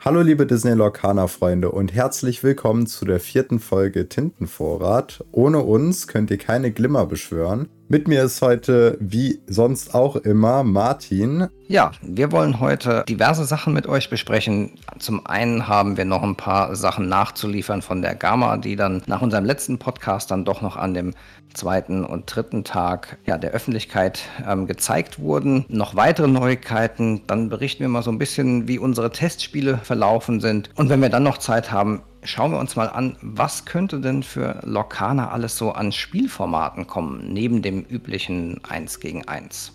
Hallo liebe Disney Lorcaner Freunde und herzlich willkommen zu der vierten Folge Tintenvorrat. Ohne uns könnt ihr keine Glimmer beschwören. Mit mir ist heute, wie sonst auch immer, Martin. Ja, wir wollen heute diverse Sachen mit euch besprechen. Zum einen haben wir noch ein paar Sachen nachzuliefern von der Gamma, die dann nach unserem letzten Podcast dann doch noch an dem zweiten und dritten Tag ja, der Öffentlichkeit ähm, gezeigt wurden. Noch weitere Neuigkeiten. Dann berichten wir mal so ein bisschen, wie unsere Testspiele verlaufen sind. Und wenn wir dann noch Zeit haben, schauen wir uns mal an, was könnte denn für Lorcaner alles so an Spielformaten kommen, neben dem üblichen 1 gegen 1.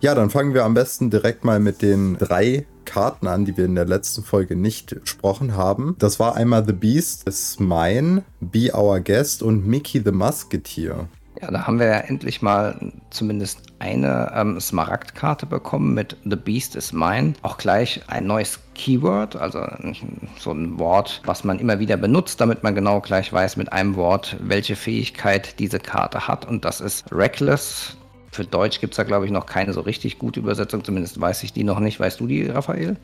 Ja, dann fangen wir am besten direkt mal mit den drei Karten an, die wir in der letzten Folge nicht besprochen haben. Das war einmal The Beast is Mine, Be Our Guest und Mickey the Musketeer. Ja, da haben wir ja endlich mal zumindest eine ähm, Smaragdkarte bekommen mit The Beast is Mine. Auch gleich ein neues Keyword, also so ein Wort, was man immer wieder benutzt, damit man genau gleich weiß mit einem Wort, welche Fähigkeit diese Karte hat. Und das ist Reckless. Für Deutsch gibt es da, glaube ich, noch keine so richtig gute Übersetzung. Zumindest weiß ich die noch nicht. Weißt du die, Raphael?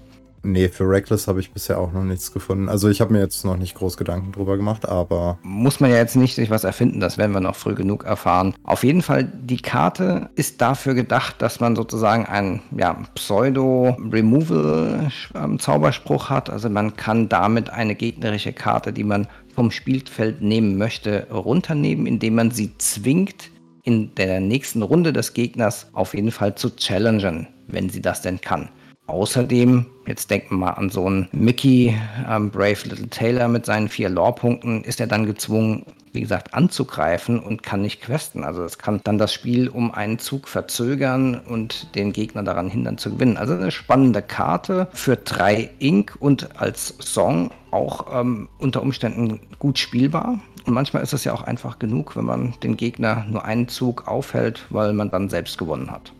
Nee, für Reckless habe ich bisher auch noch nichts gefunden. Also ich habe mir jetzt noch nicht groß Gedanken drüber gemacht, aber. Muss man ja jetzt nicht sich was erfinden, das werden wir noch früh genug erfahren. Auf jeden Fall, die Karte ist dafür gedacht, dass man sozusagen einen ja, Pseudo-Removal-Zauberspruch hat. Also man kann damit eine gegnerische Karte, die man vom Spielfeld nehmen möchte, runternehmen, indem man sie zwingt, in der nächsten Runde des Gegners auf jeden Fall zu challengen, wenn sie das denn kann. Außerdem, jetzt denken wir mal an so einen Mickey, ähm, Brave Little Taylor mit seinen vier Lore-Punkten, ist er dann gezwungen, wie gesagt, anzugreifen und kann nicht questen. Also es kann dann das Spiel um einen Zug verzögern und den Gegner daran hindern zu gewinnen. Also eine spannende Karte für drei Ink und als Song auch ähm, unter Umständen gut spielbar. Und manchmal ist es ja auch einfach genug, wenn man den Gegner nur einen Zug aufhält, weil man dann selbst gewonnen hat.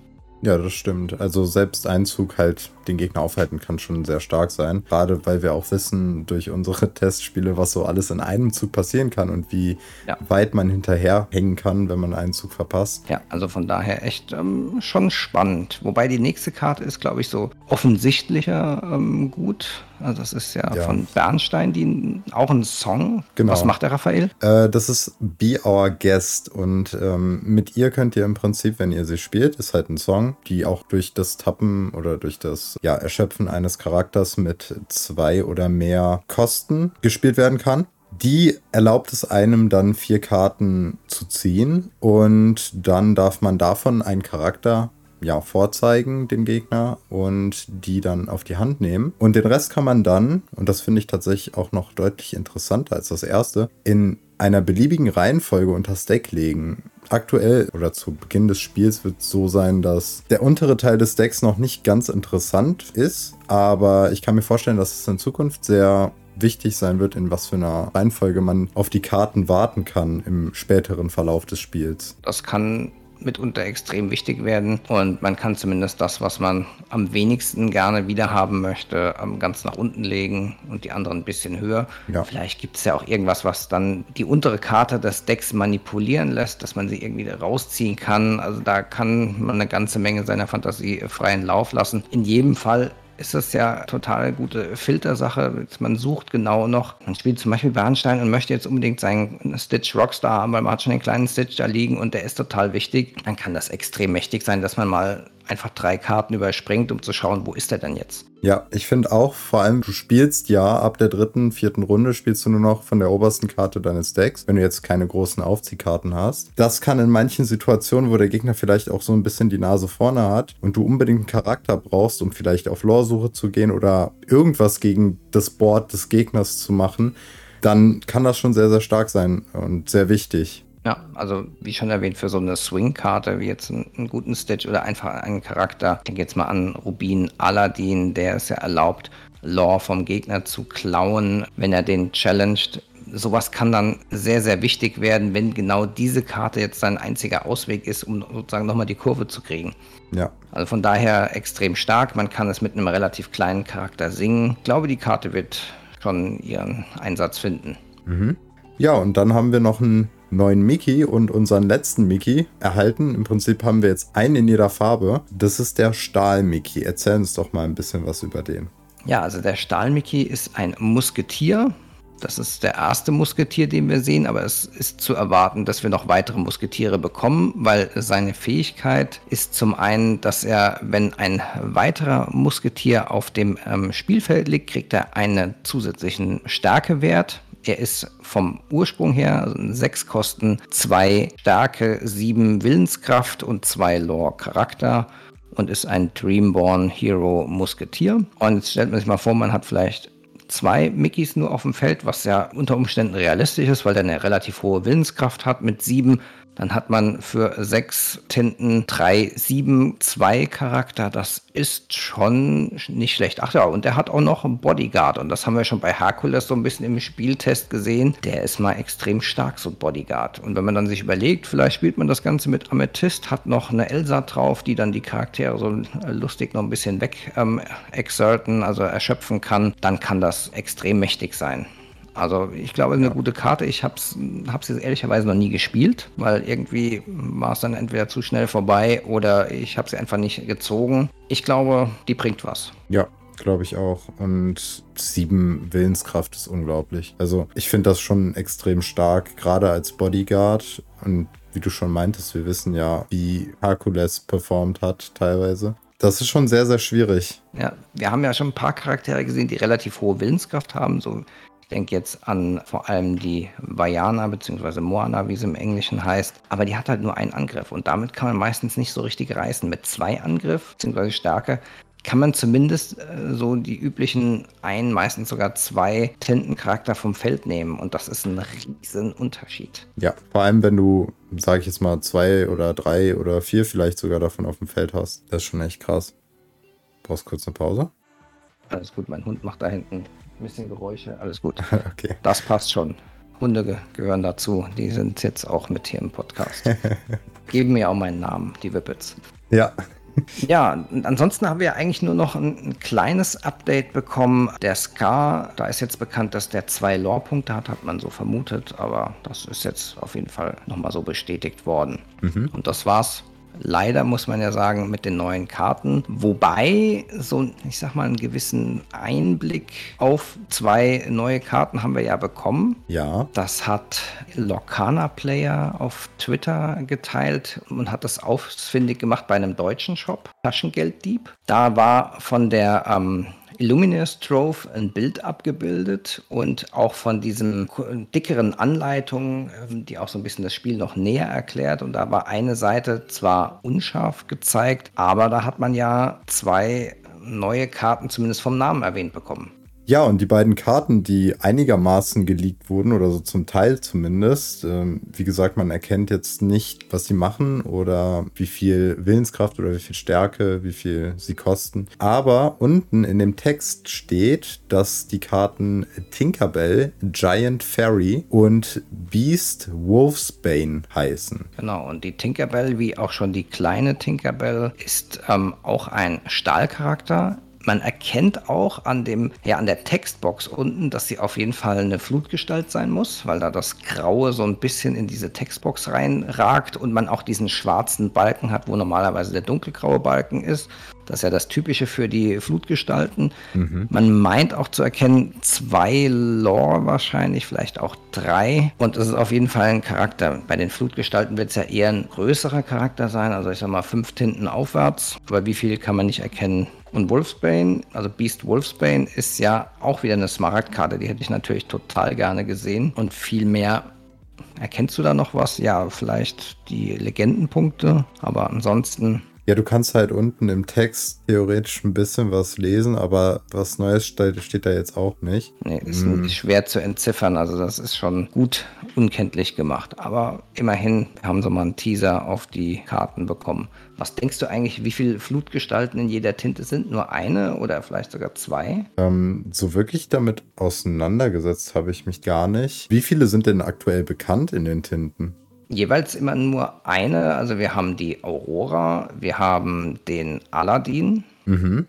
Ja, das stimmt. Also selbst Einzug halt den Gegner aufhalten kann schon sehr stark sein. Gerade weil wir auch wissen durch unsere Testspiele, was so alles in einem Zug passieren kann und wie ja. weit man hinterher hängen kann, wenn man einen Zug verpasst. Ja, also von daher echt ähm, schon spannend. Wobei die nächste Karte ist, glaube ich, so offensichtlicher ähm, gut. Also das ist ja, ja, von Bernstein, die auch ein Song. Genau. Was macht der Raphael? Äh, das ist Be Our Guest und ähm, mit ihr könnt ihr im Prinzip, wenn ihr sie spielt, ist halt ein Song, die auch durch das Tappen oder durch das ja, Erschöpfen eines Charakters mit zwei oder mehr Kosten gespielt werden kann. Die erlaubt es einem dann vier Karten zu ziehen und dann darf man davon einen Charakter ja, vorzeigen dem Gegner und die dann auf die Hand nehmen. Und den Rest kann man dann, und das finde ich tatsächlich auch noch deutlich interessanter als das erste, in einer beliebigen Reihenfolge unter Deck legen. Aktuell oder zu Beginn des Spiels wird es so sein, dass der untere Teil des Decks noch nicht ganz interessant ist, aber ich kann mir vorstellen, dass es in Zukunft sehr wichtig sein wird, in was für einer Reihenfolge man auf die Karten warten kann im späteren Verlauf des Spiels. Das kann mitunter extrem wichtig werden. Und man kann zumindest das, was man am wenigsten gerne wieder haben möchte, ganz nach unten legen und die anderen ein bisschen höher. Ja. Vielleicht gibt es ja auch irgendwas, was dann die untere Karte des Decks manipulieren lässt, dass man sie irgendwie rausziehen kann. Also da kann man eine ganze Menge seiner Fantasie freien Lauf lassen. In jedem Fall ist das ja total gute Filtersache. Man sucht genau noch. Man spielt zum Beispiel Bernstein und möchte jetzt unbedingt seinen Stitch Rockstar haben, weil man hat schon den kleinen Stitch da liegen und der ist total wichtig. Dann kann das extrem mächtig sein, dass man mal einfach drei Karten überspringt, um zu schauen, wo ist er denn jetzt. Ja, ich finde auch, vor allem, du spielst ja ab der dritten, vierten Runde, spielst du nur noch von der obersten Karte deines Decks, wenn du jetzt keine großen Aufziehkarten hast. Das kann in manchen Situationen, wo der Gegner vielleicht auch so ein bisschen die Nase vorne hat und du unbedingt einen Charakter brauchst, um vielleicht auf Lore-Suche zu gehen oder irgendwas gegen das Board des Gegners zu machen, dann kann das schon sehr, sehr stark sein und sehr wichtig. Ja, also wie schon erwähnt, für so eine Swing-Karte wie jetzt einen, einen, guten Stitch oder einfach einen Charakter. Ich denke jetzt mal an Rubin Aladdin, der es ja erlaubt, Lore vom Gegner zu klauen, wenn er den challenged. Sowas kann dann sehr, sehr wichtig werden, wenn genau diese Karte jetzt sein einziger Ausweg ist, um sozusagen nochmal die Kurve zu kriegen. Ja. Also von daher extrem stark. Man kann es mit einem relativ kleinen Charakter singen. Ich glaube, die Karte wird schon ihren Einsatz finden. Mhm. Ja, und dann haben wir noch einen neuen Mickey und unseren letzten Mickey erhalten. Im Prinzip haben wir jetzt einen in jeder Farbe. Das ist der Stahl-Mickey. Erzähl uns doch mal ein bisschen was über den. Ja, also der Stahl-Mickey ist ein Musketier. Das ist der erste Musketier, den wir sehen, aber es ist zu erwarten, dass wir noch weitere Musketiere bekommen, weil seine Fähigkeit ist zum einen, dass er, wenn ein weiterer Musketier auf dem ähm, Spielfeld liegt, kriegt er einen zusätzlichen Stärkewert. Er ist vom Ursprung her also sechs Kosten, zwei Stärke, sieben Willenskraft und zwei Lore Charakter und ist ein Dreamborn Hero Musketier. Und jetzt stellt man sich mal vor, man hat vielleicht zwei Mickeys nur auf dem Feld, was ja unter Umständen realistisch ist, weil der eine relativ hohe Willenskraft hat mit sieben dann hat man für sechs Tinten drei, sieben, zwei Charakter. Das ist schon nicht schlecht. Ach ja, und der hat auch noch einen Bodyguard. Und das haben wir schon bei Herkules so ein bisschen im Spieltest gesehen. Der ist mal extrem stark, so ein Bodyguard. Und wenn man dann sich überlegt, vielleicht spielt man das Ganze mit Amethyst, hat noch eine Elsa drauf, die dann die Charaktere so lustig noch ein bisschen weg ähm, exerten, also erschöpfen kann, dann kann das extrem mächtig sein. Also ich glaube, eine gute Karte. Ich habe es ehrlicherweise noch nie gespielt, weil irgendwie war es dann entweder zu schnell vorbei oder ich habe sie einfach nicht gezogen. Ich glaube, die bringt was. Ja, glaube ich auch. Und sieben Willenskraft ist unglaublich. Also ich finde das schon extrem stark, gerade als Bodyguard. Und wie du schon meintest, wir wissen ja, wie Herkules performt hat teilweise. Das ist schon sehr, sehr schwierig. Ja, wir haben ja schon ein paar Charaktere gesehen, die relativ hohe Willenskraft haben, so denke jetzt an vor allem die Vajana bzw. Moana, wie sie im Englischen heißt. Aber die hat halt nur einen Angriff und damit kann man meistens nicht so richtig reißen. Mit zwei Angriff bzw. Stärke kann man zumindest äh, so die üblichen ein, meistens sogar zwei Tintencharakter vom Feld nehmen. Und das ist ein riesen Unterschied. Ja, vor allem wenn du, sag ich jetzt mal, zwei oder drei oder vier vielleicht sogar davon auf dem Feld hast. Das ist schon echt krass. Brauchst kurz eine Pause? Alles gut, mein Hund macht da hinten ein bisschen Geräusche, alles gut. okay. Das passt schon. Hunde ge gehören dazu. Die sind jetzt auch mit hier im Podcast. Geben mir auch meinen Namen, die Whippets. Ja. Ja, ansonsten haben wir eigentlich nur noch ein, ein, kleines Update bekommen. Der Scar, da ist jetzt bekannt, dass der zwei Lore-Punkte hat, hat man so vermutet, aber das ist jetzt auf jeden Fall nochmal so bestätigt worden. Mhm. Und das war's Leider muss man ja sagen, mit den neuen Karten. Wobei, so, ich sag mal, einen gewissen Einblick auf zwei neue Karten haben wir ja bekommen. Ja. Das hat Locana Player auf Twitter geteilt und hat das ausfindig gemacht bei einem deutschen Shop, Taschengelddieb. Da war von der ähm, Illuminous Trove ein Bild abgebildet und auch von diesen dickeren Anleitungen, ähm, die auch so ein bisschen das Spiel noch näher erklärt. Und da war eine Seite zwar unscharf gezeigt, aber da hat man ja zwei neue Karten zumindest vom Namen erwähnt bekommen. Ja, und die beiden Karten, die einigermaßen geleakt wurden, oder so zum Teil zumindest, ähm, wie gesagt, man erkennt jetzt nicht, was sie machen oder wie viel Willenskraft oder wie viel Stärke, wie viel sie kosten. Aber unten in dem Text steht, dass die Karten Tinkerbell, Giant Fairy und Beast Wolfsbane heißen. Genau, und die Tinkerbell, wie auch schon die kleine Tinkerbell, ist ähm, auch ein Stahlcharakter man erkennt auch an dem, ja, an der Textbox unten, dass sie auf jeden Fall eine Flutgestalt sein muss, weil da das Graue so ein bisschen in diese Textbox reinragt und man auch diesen schwarzen Balken hat, wo normalerweise der dunkelgraue Balken ist. Das ist ja das Typische für die Flutgestalten. Mhm. Man meint auch zu erkennen, zwei Lore wahrscheinlich, vielleicht auch drei. Und es ist auf jeden Fall ein Charakter. Bei den Flutgestalten wird es ja eher ein größerer Charakter sein, also ich sag mal fünf Tinten aufwärts. Aber wie viel kann man nicht erkennen. Und Wolfsbane, also Beast Wolfsbane, ist ja auch wieder eine Smaragdkarte. Die hätte ich natürlich total gerne gesehen. Und viel mehr. Erkennst du da noch was? Ja, vielleicht die Legendenpunkte. Aber ansonsten ja, du kannst halt unten im Text theoretisch ein bisschen was lesen, aber was Neues steht, da jetzt auch nicht. Nee, ist hm. schwer zu entziffern. Also das ist schon gut unkenntlich gemacht. Aber immerhin haben sie mal einen Teaser auf die Karten bekommen. Was denkst du eigentlich, wie viele Flutgestalten in jeder Tinte sind? Nur eine oder vielleicht sogar zwei? Ähm, so wirklich damit auseinandergesetzt habe ich mich gar nicht. Wie viele sind denn aktuell bekannt in den Tinten? jeweils immer nur eine. Also wir haben die Aurora, wir haben den Aladdin, mhm.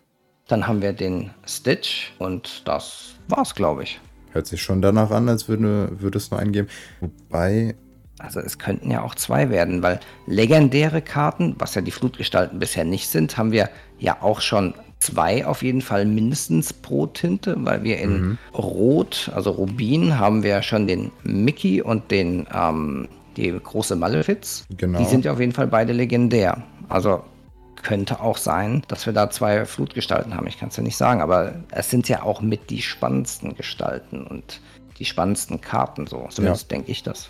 dann haben wir den Stitch und das war's, glaube ich. Hört sich schon danach an, als würde, würde es nur eingeben. Wobei, Also es könnten ja auch zwei werden, weil legendäre Karten, was ja die Flutgestalten bisher nicht sind, haben wir ja auch schon zwei auf jeden Fall mindestens pro Tinte, weil wir in mhm. Rot, also Rubin, haben wir schon den Mickey und den ähm, die große Malefiz. Genau. Die sind ja auf jeden Fall beide legendär. Also könnte auch sein, dass wir da zwei Flutgestalten haben. Ich kann es ja nicht sagen, aber es sind ja auch mit die spannendsten Gestalten und die spannendsten Karten so. Zumindest ja. denke ich das.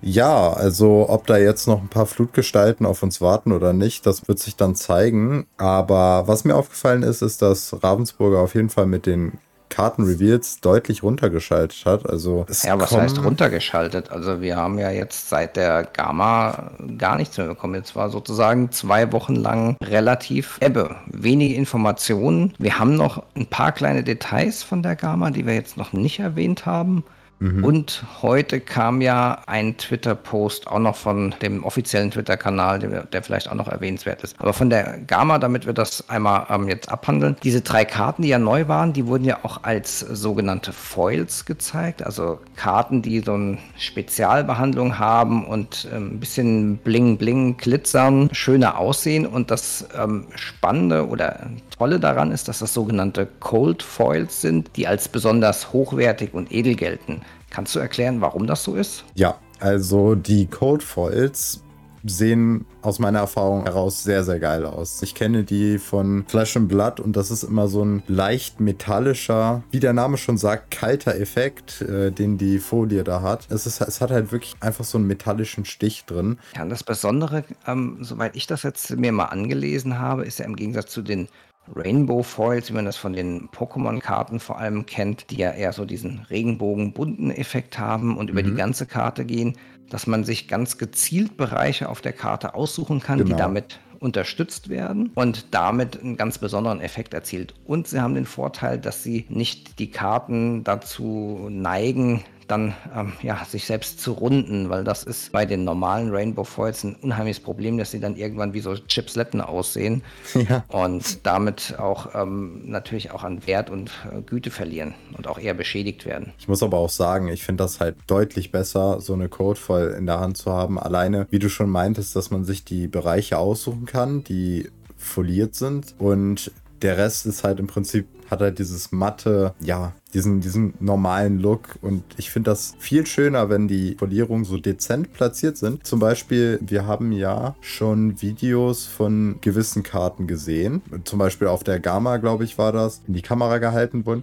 Ja, also ob da jetzt noch ein paar Flutgestalten auf uns warten oder nicht, das wird sich dann zeigen. Aber was mir aufgefallen ist, ist, dass Ravensburger auf jeden Fall mit den Karten-Reveals deutlich runtergeschaltet hat. Also ja, was heißt runtergeschaltet? Also wir haben ja jetzt seit der Gamma gar nichts mehr bekommen. Jetzt war sozusagen zwei Wochen lang relativ Ebbe. Wenige Informationen. Wir haben noch ein paar kleine Details von der Gamma, die wir jetzt noch nicht erwähnt haben. Mhm. Und heute kam ja ein Twitter-Post auch noch von dem offiziellen Twitter-Kanal, der, vielleicht auch noch erwähnenswert ist. Aber von der Gamma, damit wir das einmal ähm, jetzt abhandeln. Diese drei Karten, die ja neu waren, die wurden ja auch als sogenannte Foils gezeigt. Also Karten, die so eine Spezialbehandlung haben und ähm, ein bisschen bling, bling, glitzern, schöner aussehen. Und das ähm, Spannende oder Tolle daran ist, dass das sogenannte Cold Foils sind, die als besonders hochwertig und edel gelten. Kannst du erklären, warum das so ist? Ja, also die Cold Foils sehen aus meiner Erfahrung heraus sehr, sehr geil aus. Ich kenne die von Flesh and Blood und das ist immer so ein leicht metallischer, wie der Name schon sagt, kalter Effekt, äh, den die Folie da hat. Es, ist, es hat halt wirklich einfach so einen metallischen Stich drin. Ja, und das Besondere, ähm, soweit ich das jetzt mir mal angelesen habe, ist ja im Gegensatz zu den Rainbow Foils, wie man das von den Pokémon-Karten vor allem kennt, die ja eher so diesen regenbogenbunten Effekt haben und über die mhm. ganze Karte gehen, dass man sich ganz gezielt Bereiche auf der Karte aussuchen kann, genau. die damit unterstützt werden und damit einen ganz besonderen Effekt erzielt. Und sie haben den Vorteil, dass sie nicht die Karten dazu neigen, dann ähm, ja, sich selbst zu runden, weil das ist bei den normalen Rainbow Foils ein unheimliches Problem, dass sie dann irgendwann wie so Chipsletten aussehen ja. und damit auch ähm, natürlich auch an Wert und äh, Güte verlieren und auch eher beschädigt werden. Ich muss aber auch sagen, ich finde das halt deutlich besser, so eine Codefoil in der Hand zu haben. Alleine, wie du schon meintest, dass man sich die Bereiche aussuchen kann, die foliert sind und der Rest ist halt im Prinzip hat er dieses matte, ja, diesen, diesen normalen Look. Und ich finde das viel schöner, wenn die Folierungen so dezent platziert sind. Zum Beispiel, wir haben ja schon Videos von gewissen Karten gesehen. Zum Beispiel auf der Gamma, glaube ich, war das, in die Kamera gehalten wurden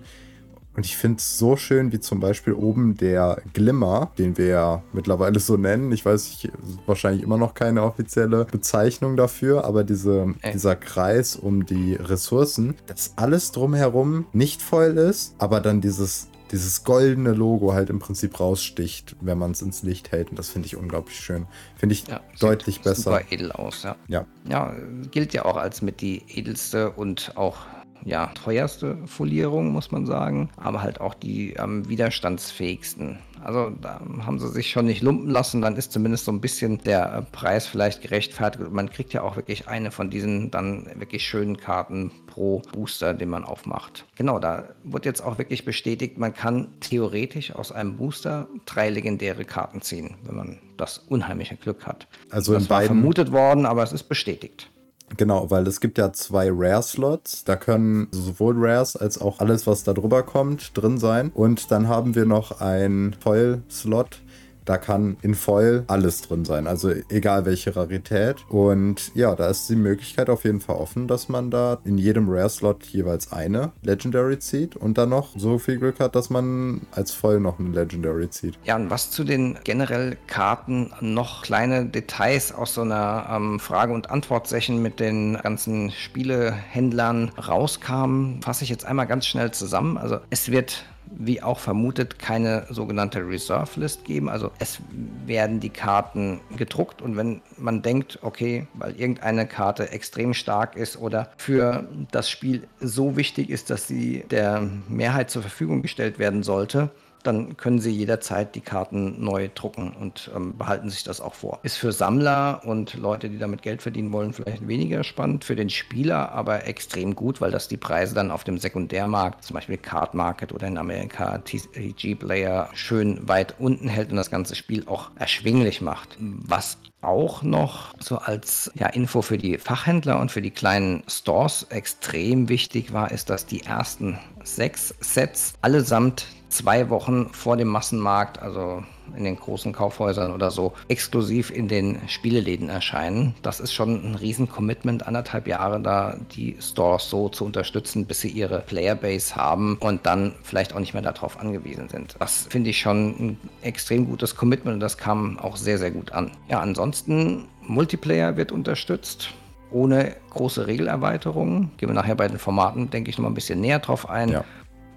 und ich finde es so schön, wie zum Beispiel oben der Glimmer, den wir ja mittlerweile so nennen. Ich weiß, ich, wahrscheinlich immer noch keine offizielle Bezeichnung dafür, aber diese, dieser Kreis um die Ressourcen, dass alles drumherum nicht voll ist, aber dann dieses dieses goldene Logo halt im Prinzip raussticht, wenn man es ins Licht hält. Und das finde ich unglaublich schön. Finde ich ja, deutlich besser. Super edel aus, ja. ja. Ja, gilt ja auch als mit die edelste und auch ja, teuerste Folierung, muss man sagen, aber halt auch die am widerstandsfähigsten. Also da haben sie sich schon nicht lumpen lassen, dann ist zumindest so ein bisschen der Preis vielleicht gerechtfertigt. Man kriegt ja auch wirklich eine von diesen dann wirklich schönen Karten pro Booster, den man aufmacht. Genau, da wird jetzt auch wirklich bestätigt, man kann theoretisch aus einem Booster drei legendäre Karten ziehen, wenn man das unheimliche Glück hat. Also das in war beiden vermutet worden, aber es ist bestätigt. Genau, weil es gibt ja zwei Rare-Slots. Da können sowohl Rares als auch alles, was da drüber kommt, drin sein. Und dann haben wir noch ein Foil-Slot, da kann in Foil alles drin sein, also egal welche Rarität. Und ja, da ist die Möglichkeit auf jeden Fall offen, dass man da in jedem Rare-Slot jeweils eine Legendary zieht und dann noch so viel Glück hat, dass man als Foil noch eine Legendary zieht. Ja, und was zu den generell Karten noch kleine Details aus so einer ähm, Frage- und Antwort-Session mit den ganzen Spielehändlern rauskamen, fasse ich jetzt einmal ganz schnell zusammen. Also es wird wie auch vermutet, keine sogenannte Reserve List geben. Also es werden die Karten gedruckt und wenn man denkt, okay, weil irgendeine Karte extrem stark ist oder für das Spiel so wichtig ist, dass sie der Mehrheit zur Verfügung gestellt werden sollte, dann können sie jederzeit die Karten neu drucken und ähm, behalten sich das auch vor. Ist für Sammler und Leute, die damit Geld verdienen wollen, vielleicht weniger spannend, für den Spieler aber extrem gut, weil das die Preise dann auf dem Sekundärmarkt, zum Beispiel Card Market oder in Amerika TCG Player, schön weit unten hält und das ganze Spiel auch erschwinglich macht. Was auch noch so als ja, Info für die Fachhändler und für die kleinen Stores extrem wichtig war, ist, dass die ersten sechs Sets allesamt zwei Wochen vor dem Massenmarkt, also in den großen Kaufhäusern oder so, exklusiv in den Spieleläden erscheinen. Das ist schon ein Riesen-Commitment, anderthalb Jahre da die Stores so zu unterstützen, bis sie ihre Playerbase haben und dann vielleicht auch nicht mehr darauf angewiesen sind. Das finde ich schon ein extrem gutes Commitment und das kam auch sehr, sehr gut an. Ja, ansonsten Multiplayer wird unterstützt ohne große Regelerweiterungen. Gehen wir nachher bei den Formaten, denke ich, noch mal ein bisschen näher drauf ein. Ja.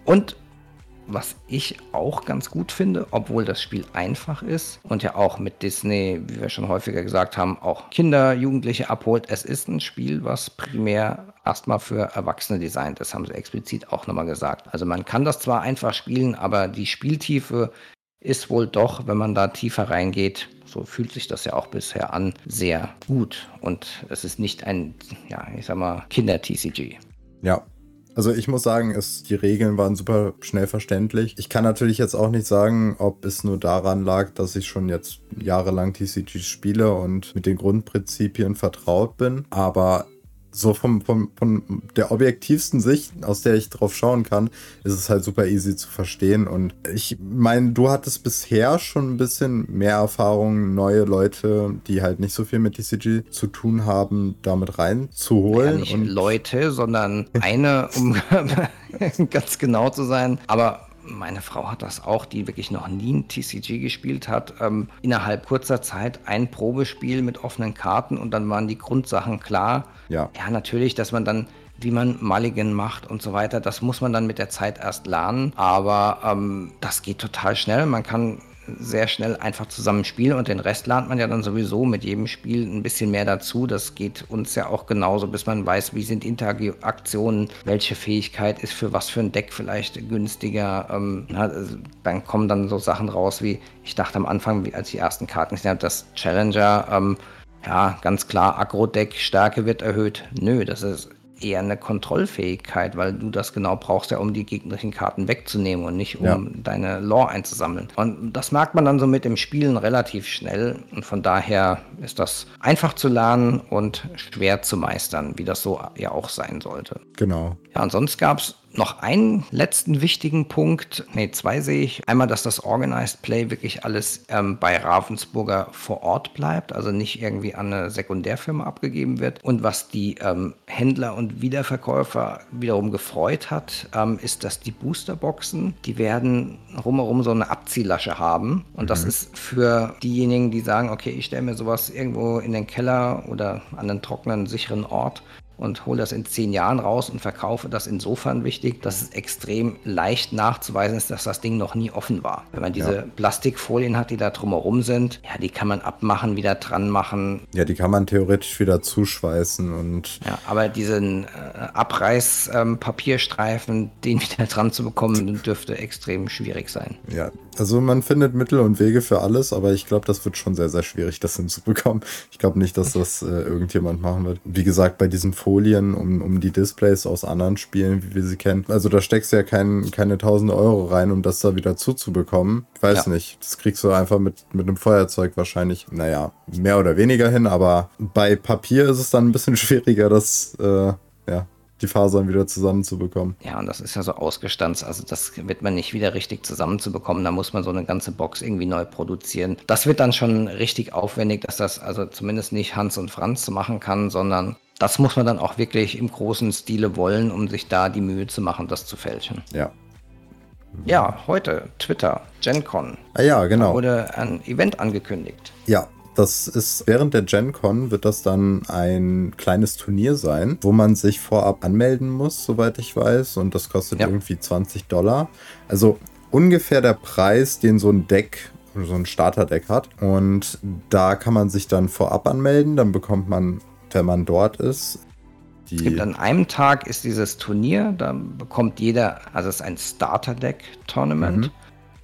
Und was ich auch ganz gut finde, obwohl das Spiel einfach ist und ja auch mit Disney, wie wir schon häufiger gesagt haben, auch Kinder, Jugendliche abholt. Es ist ein Spiel, was primär erstmal für Erwachsene designt ist, haben sie explizit auch nochmal gesagt. Also man kann das zwar einfach spielen, aber die Spieltiefe ist wohl doch, wenn man da tiefer reingeht, so fühlt sich das ja auch bisher an, sehr gut. Und es ist nicht ein, ja, ich sag mal, Kinder-TCG. Ja, also ich muss sagen, es, die Regeln waren super schnell verständlich. Ich kann natürlich jetzt auch nicht sagen, ob es nur daran lag, dass ich schon jetzt jahrelang TCG spiele und mit den Grundprinzipien vertraut bin. Aber so vom, vom, von der objektivsten Sicht, aus der ich drauf schauen kann, ist es halt super easy zu verstehen. Und ich meine, du hattest bisher schon ein bisschen mehr Erfahrung, neue Leute, die halt nicht so viel mit TCG zu tun haben, damit reinzuholen. Ja, nicht und Leute, sondern eine, um ganz genau zu sein. Aber meine Frau hat das auch, die wirklich noch nie ein TCG gespielt hat. Ähm, innerhalb kurzer Zeit ein Probespiel mit offenen Karten und dann waren die Grundsachen klar. Ja. Ja, natürlich, dass man dann wie man Mulligan macht und so weiter. Das muss man dann mit der Zeit erst lernen. Aber ähm, das geht total schnell. Man kann sehr schnell einfach zusammen spielen und den Rest lernt man ja dann sowieso mit jedem Spiel ein bisschen mehr dazu. Das geht uns ja auch genauso, bis man weiß, wie sind Interaktionen, welche Fähigkeit ist für was für ein Deck vielleicht günstiger. Ähm, na, also dann kommen dann so Sachen raus wie, ich dachte am Anfang, als die ersten Karten gesehen habe, das Challenger, ähm, ja, ganz klar, Agro-Deck, Stärke wird erhöht. Nö, das ist eher eine Kontrollfähigkeit, weil du das genau brauchst, ja, um die gegnerischen Karten wegzunehmen und nicht um ja. deine Lore einzusammeln. Und das merkt man dann so mit dem Spielen relativ schnell. Und von daher ist das einfach zu lernen und schwer zu meistern, wie das so ja auch sein sollte. Genau. Ja, und sonst gab es noch einen letzten wichtigen Punkt, nee, zwei sehe ich. Einmal, dass das Organized Play wirklich alles ähm, bei Ravensburger vor Ort bleibt, also nicht irgendwie an eine Sekundärfirma abgegeben wird. Und was die ähm, Händler und Wiederverkäufer wiederum gefreut hat, ähm, ist, dass die Boosterboxen, die werden rumherum so eine Abziehlasche haben. Und mhm. das ist für diejenigen, die sagen, okay, ich stelle mir sowas irgendwo in den Keller oder an einen trockenen, sicheren Ort und hole das in zehn Jahren raus und verkaufe das insofern wichtig, dass es extrem leicht nachzuweisen ist, dass das Ding noch nie offen war. Wenn man diese ja. Plastikfolien hat, die da drumherum sind, ja, die kann man abmachen, wieder dran machen. Ja, die kann man theoretisch wieder zuschweißen und. Ja, aber diesen äh, Abreißpapierstreifen, ähm, den wieder dran zu bekommen, dürfte extrem schwierig sein. Ja, also man findet Mittel und Wege für alles, aber ich glaube, das wird schon sehr, sehr schwierig, das hinzubekommen. Ich glaube nicht, dass das äh, irgendjemand machen wird. Wie gesagt, bei diesen Folien um, um die Displays aus anderen Spielen, wie wir sie kennen. Also da steckst du ja kein, keine tausende Euro rein, um das da wieder zuzubekommen. Ich weiß ja. nicht. Das kriegst du einfach mit, mit einem Feuerzeug wahrscheinlich, naja, mehr oder weniger hin, aber bei Papier ist es dann ein bisschen schwieriger, das äh, ja, die Fasern wieder zusammenzubekommen. Ja, und das ist ja so ausgestanzt. Also das wird man nicht wieder richtig zusammenzubekommen. Da muss man so eine ganze Box irgendwie neu produzieren. Das wird dann schon richtig aufwendig, dass das also zumindest nicht Hans und Franz machen kann, sondern das muss man dann auch wirklich im großen Stile wollen, um sich da die Mühe zu machen, das zu fälschen. Ja. Ja, heute Twitter, GenCon. Ah ja, genau. Da wurde ein Event angekündigt. Ja, das ist während der Gen Con wird das dann ein kleines Turnier sein, wo man sich vorab anmelden muss, soweit ich weiß. Und das kostet ja. irgendwie 20 Dollar. Also ungefähr der Preis, den so ein Deck, so ein Starterdeck hat. Und da kann man sich dann vorab anmelden. Dann bekommt man, wenn man dort ist, die es gibt an einem Tag ist dieses Turnier, da bekommt jeder, also es ist ein Starter-Deck-Tournament. Mhm.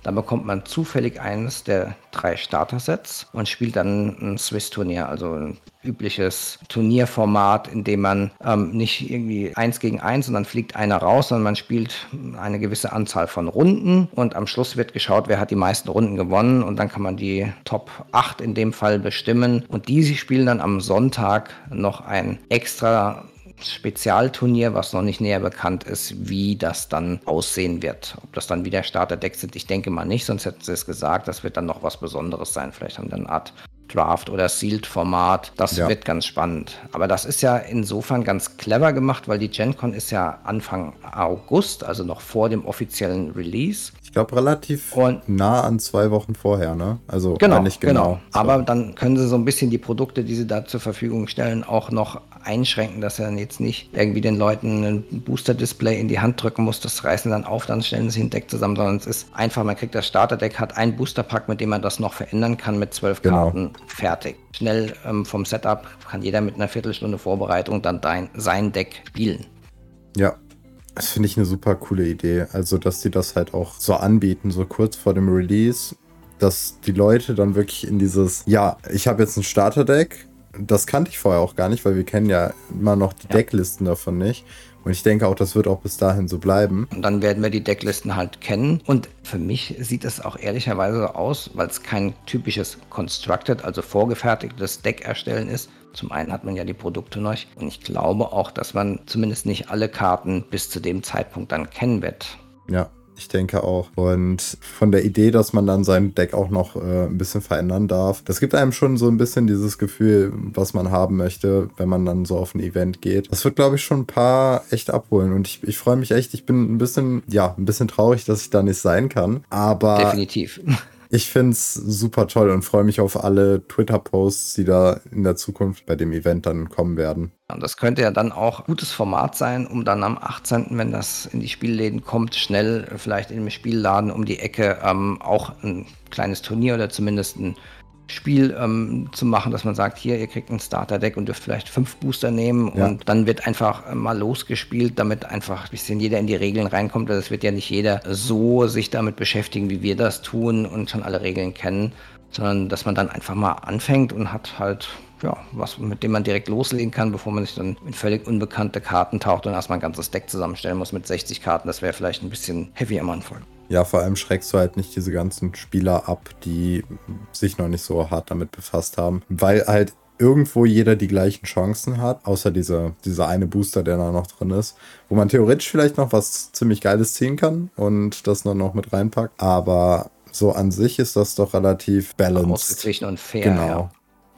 Da bekommt man zufällig eines der drei Starter-Sets und spielt dann ein Swiss-Turnier, also ein übliches Turnierformat, in dem man ähm, nicht irgendwie eins gegen eins und dann fliegt einer raus, sondern man spielt eine gewisse Anzahl von Runden und am Schluss wird geschaut, wer hat die meisten Runden gewonnen und dann kann man die Top 8 in dem Fall bestimmen und diese spielen dann am Sonntag noch ein extra Spezialturnier, was noch nicht näher bekannt ist, wie das dann aussehen wird. Ob das dann wieder Starterdeck sind, ich denke mal nicht, sonst hätten sie es gesagt. Das wird dann noch was Besonderes sein. Vielleicht haben wir eine Art Draft oder Sealed-Format. Das ja. wird ganz spannend. Aber das ist ja insofern ganz clever gemacht, weil die GenCon ist ja Anfang August, also noch vor dem offiziellen Release. Ich glaube relativ und nah an zwei Wochen vorher, ne? Also genau, nicht genau. genau. Aber dann können sie so ein bisschen die Produkte, die sie da zur Verfügung stellen, auch noch einschränken, dass er dann jetzt nicht irgendwie den Leuten ein Booster-Display in die Hand drücken muss, das reißen dann auf, dann stellen sie ein Deck zusammen, sondern es ist einfach, man kriegt das Starterdeck, hat ein Booster-Pack, mit dem man das noch verändern kann mit zwölf genau. Karten, fertig. Schnell ähm, vom Setup kann jeder mit einer Viertelstunde Vorbereitung dann dein, sein Deck spielen. Ja, das finde ich eine super coole Idee. Also, dass die das halt auch so anbieten, so kurz vor dem Release, dass die Leute dann wirklich in dieses, ja, ich habe jetzt ein Starterdeck, das kannte ich vorher auch gar nicht, weil wir kennen ja immer noch die ja. Decklisten davon nicht. Und ich denke auch, das wird auch bis dahin so bleiben. Und dann werden wir die Decklisten halt kennen. Und für mich sieht es auch ehrlicherweise so aus, weil es kein typisches Constructed, also vorgefertigtes Deck erstellen ist. Zum einen hat man ja die Produkte noch. Und ich glaube auch, dass man zumindest nicht alle Karten bis zu dem Zeitpunkt dann kennen wird. Ja, ich denke auch. Und von der Idee, dass man dann sein Deck auch noch äh, ein bisschen verändern darf, das gibt einem schon so ein bisschen dieses Gefühl, was man haben möchte, wenn man dann so auf ein Event geht. Das wird, glaube ich, schon ein paar echt abholen. Und ich, ich freue mich echt. Ich bin ein bisschen, ja, ein bisschen traurig, dass ich da nicht sein kann. Aber. Definitiv. Ich finde es super toll und freue mich auf alle Twitter-Posts, die da in der Zukunft bei dem Event dann kommen werden. Und das könnte ja dann auch gutes Format sein, um dann am 18., wenn das in die Spielläden kommt, schnell vielleicht in dem Spielladen um die Ecke ähm, auch ein kleines Turnier oder zumindest ein Spiel ähm, zu machen, dass man sagt, hier, ihr kriegt ein Starter-Deck und dürft vielleicht fünf Booster nehmen ja. und dann wird einfach äh, mal losgespielt, damit einfach ein bisschen jeder in die Regeln reinkommt. Es wird ja nicht jeder so sich damit beschäftigen, wie wir das tun und schon alle Regeln kennen, sondern dass man dann einfach mal anfängt und hat halt ja, was, mit dem man direkt loslegen kann, bevor man sich dann in völlig unbekannte Karten taucht und erstmal ein ganzes Deck zusammenstellen muss mit 60 Karten. Das wäre vielleicht ein bisschen heavy am Anfang. Ja, vor allem schreckst du halt nicht diese ganzen Spieler ab, die sich noch nicht so hart damit befasst haben, weil halt irgendwo jeder die gleichen Chancen hat, außer dieser, dieser eine Booster, der da noch drin ist, wo man theoretisch vielleicht noch was ziemlich Geiles ziehen kann und das dann noch mit reinpackt. Aber so an sich ist das doch relativ balanced. Ausgeglichen und fair. Genau. Ja.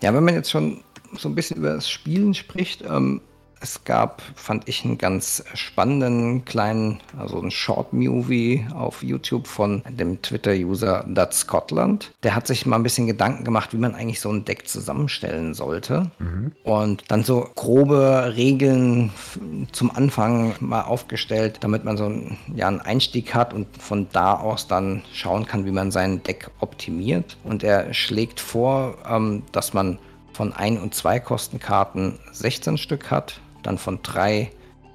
ja, wenn man jetzt schon so ein bisschen über das Spielen spricht, ähm, es gab, fand ich, einen ganz spannenden kleinen, also einen Short-Movie auf YouTube von dem Twitter-User That's Scotland. Der hat sich mal ein bisschen Gedanken gemacht, wie man eigentlich so ein Deck zusammenstellen sollte. Mhm. Und dann so grobe Regeln zum Anfang mal aufgestellt, damit man so einen, ja, einen Einstieg hat und von da aus dann schauen kann, wie man sein Deck optimiert. Und er schlägt vor, ähm, dass man von Ein- und Zwei-Kostenkarten 16 Stück hat, dann von drei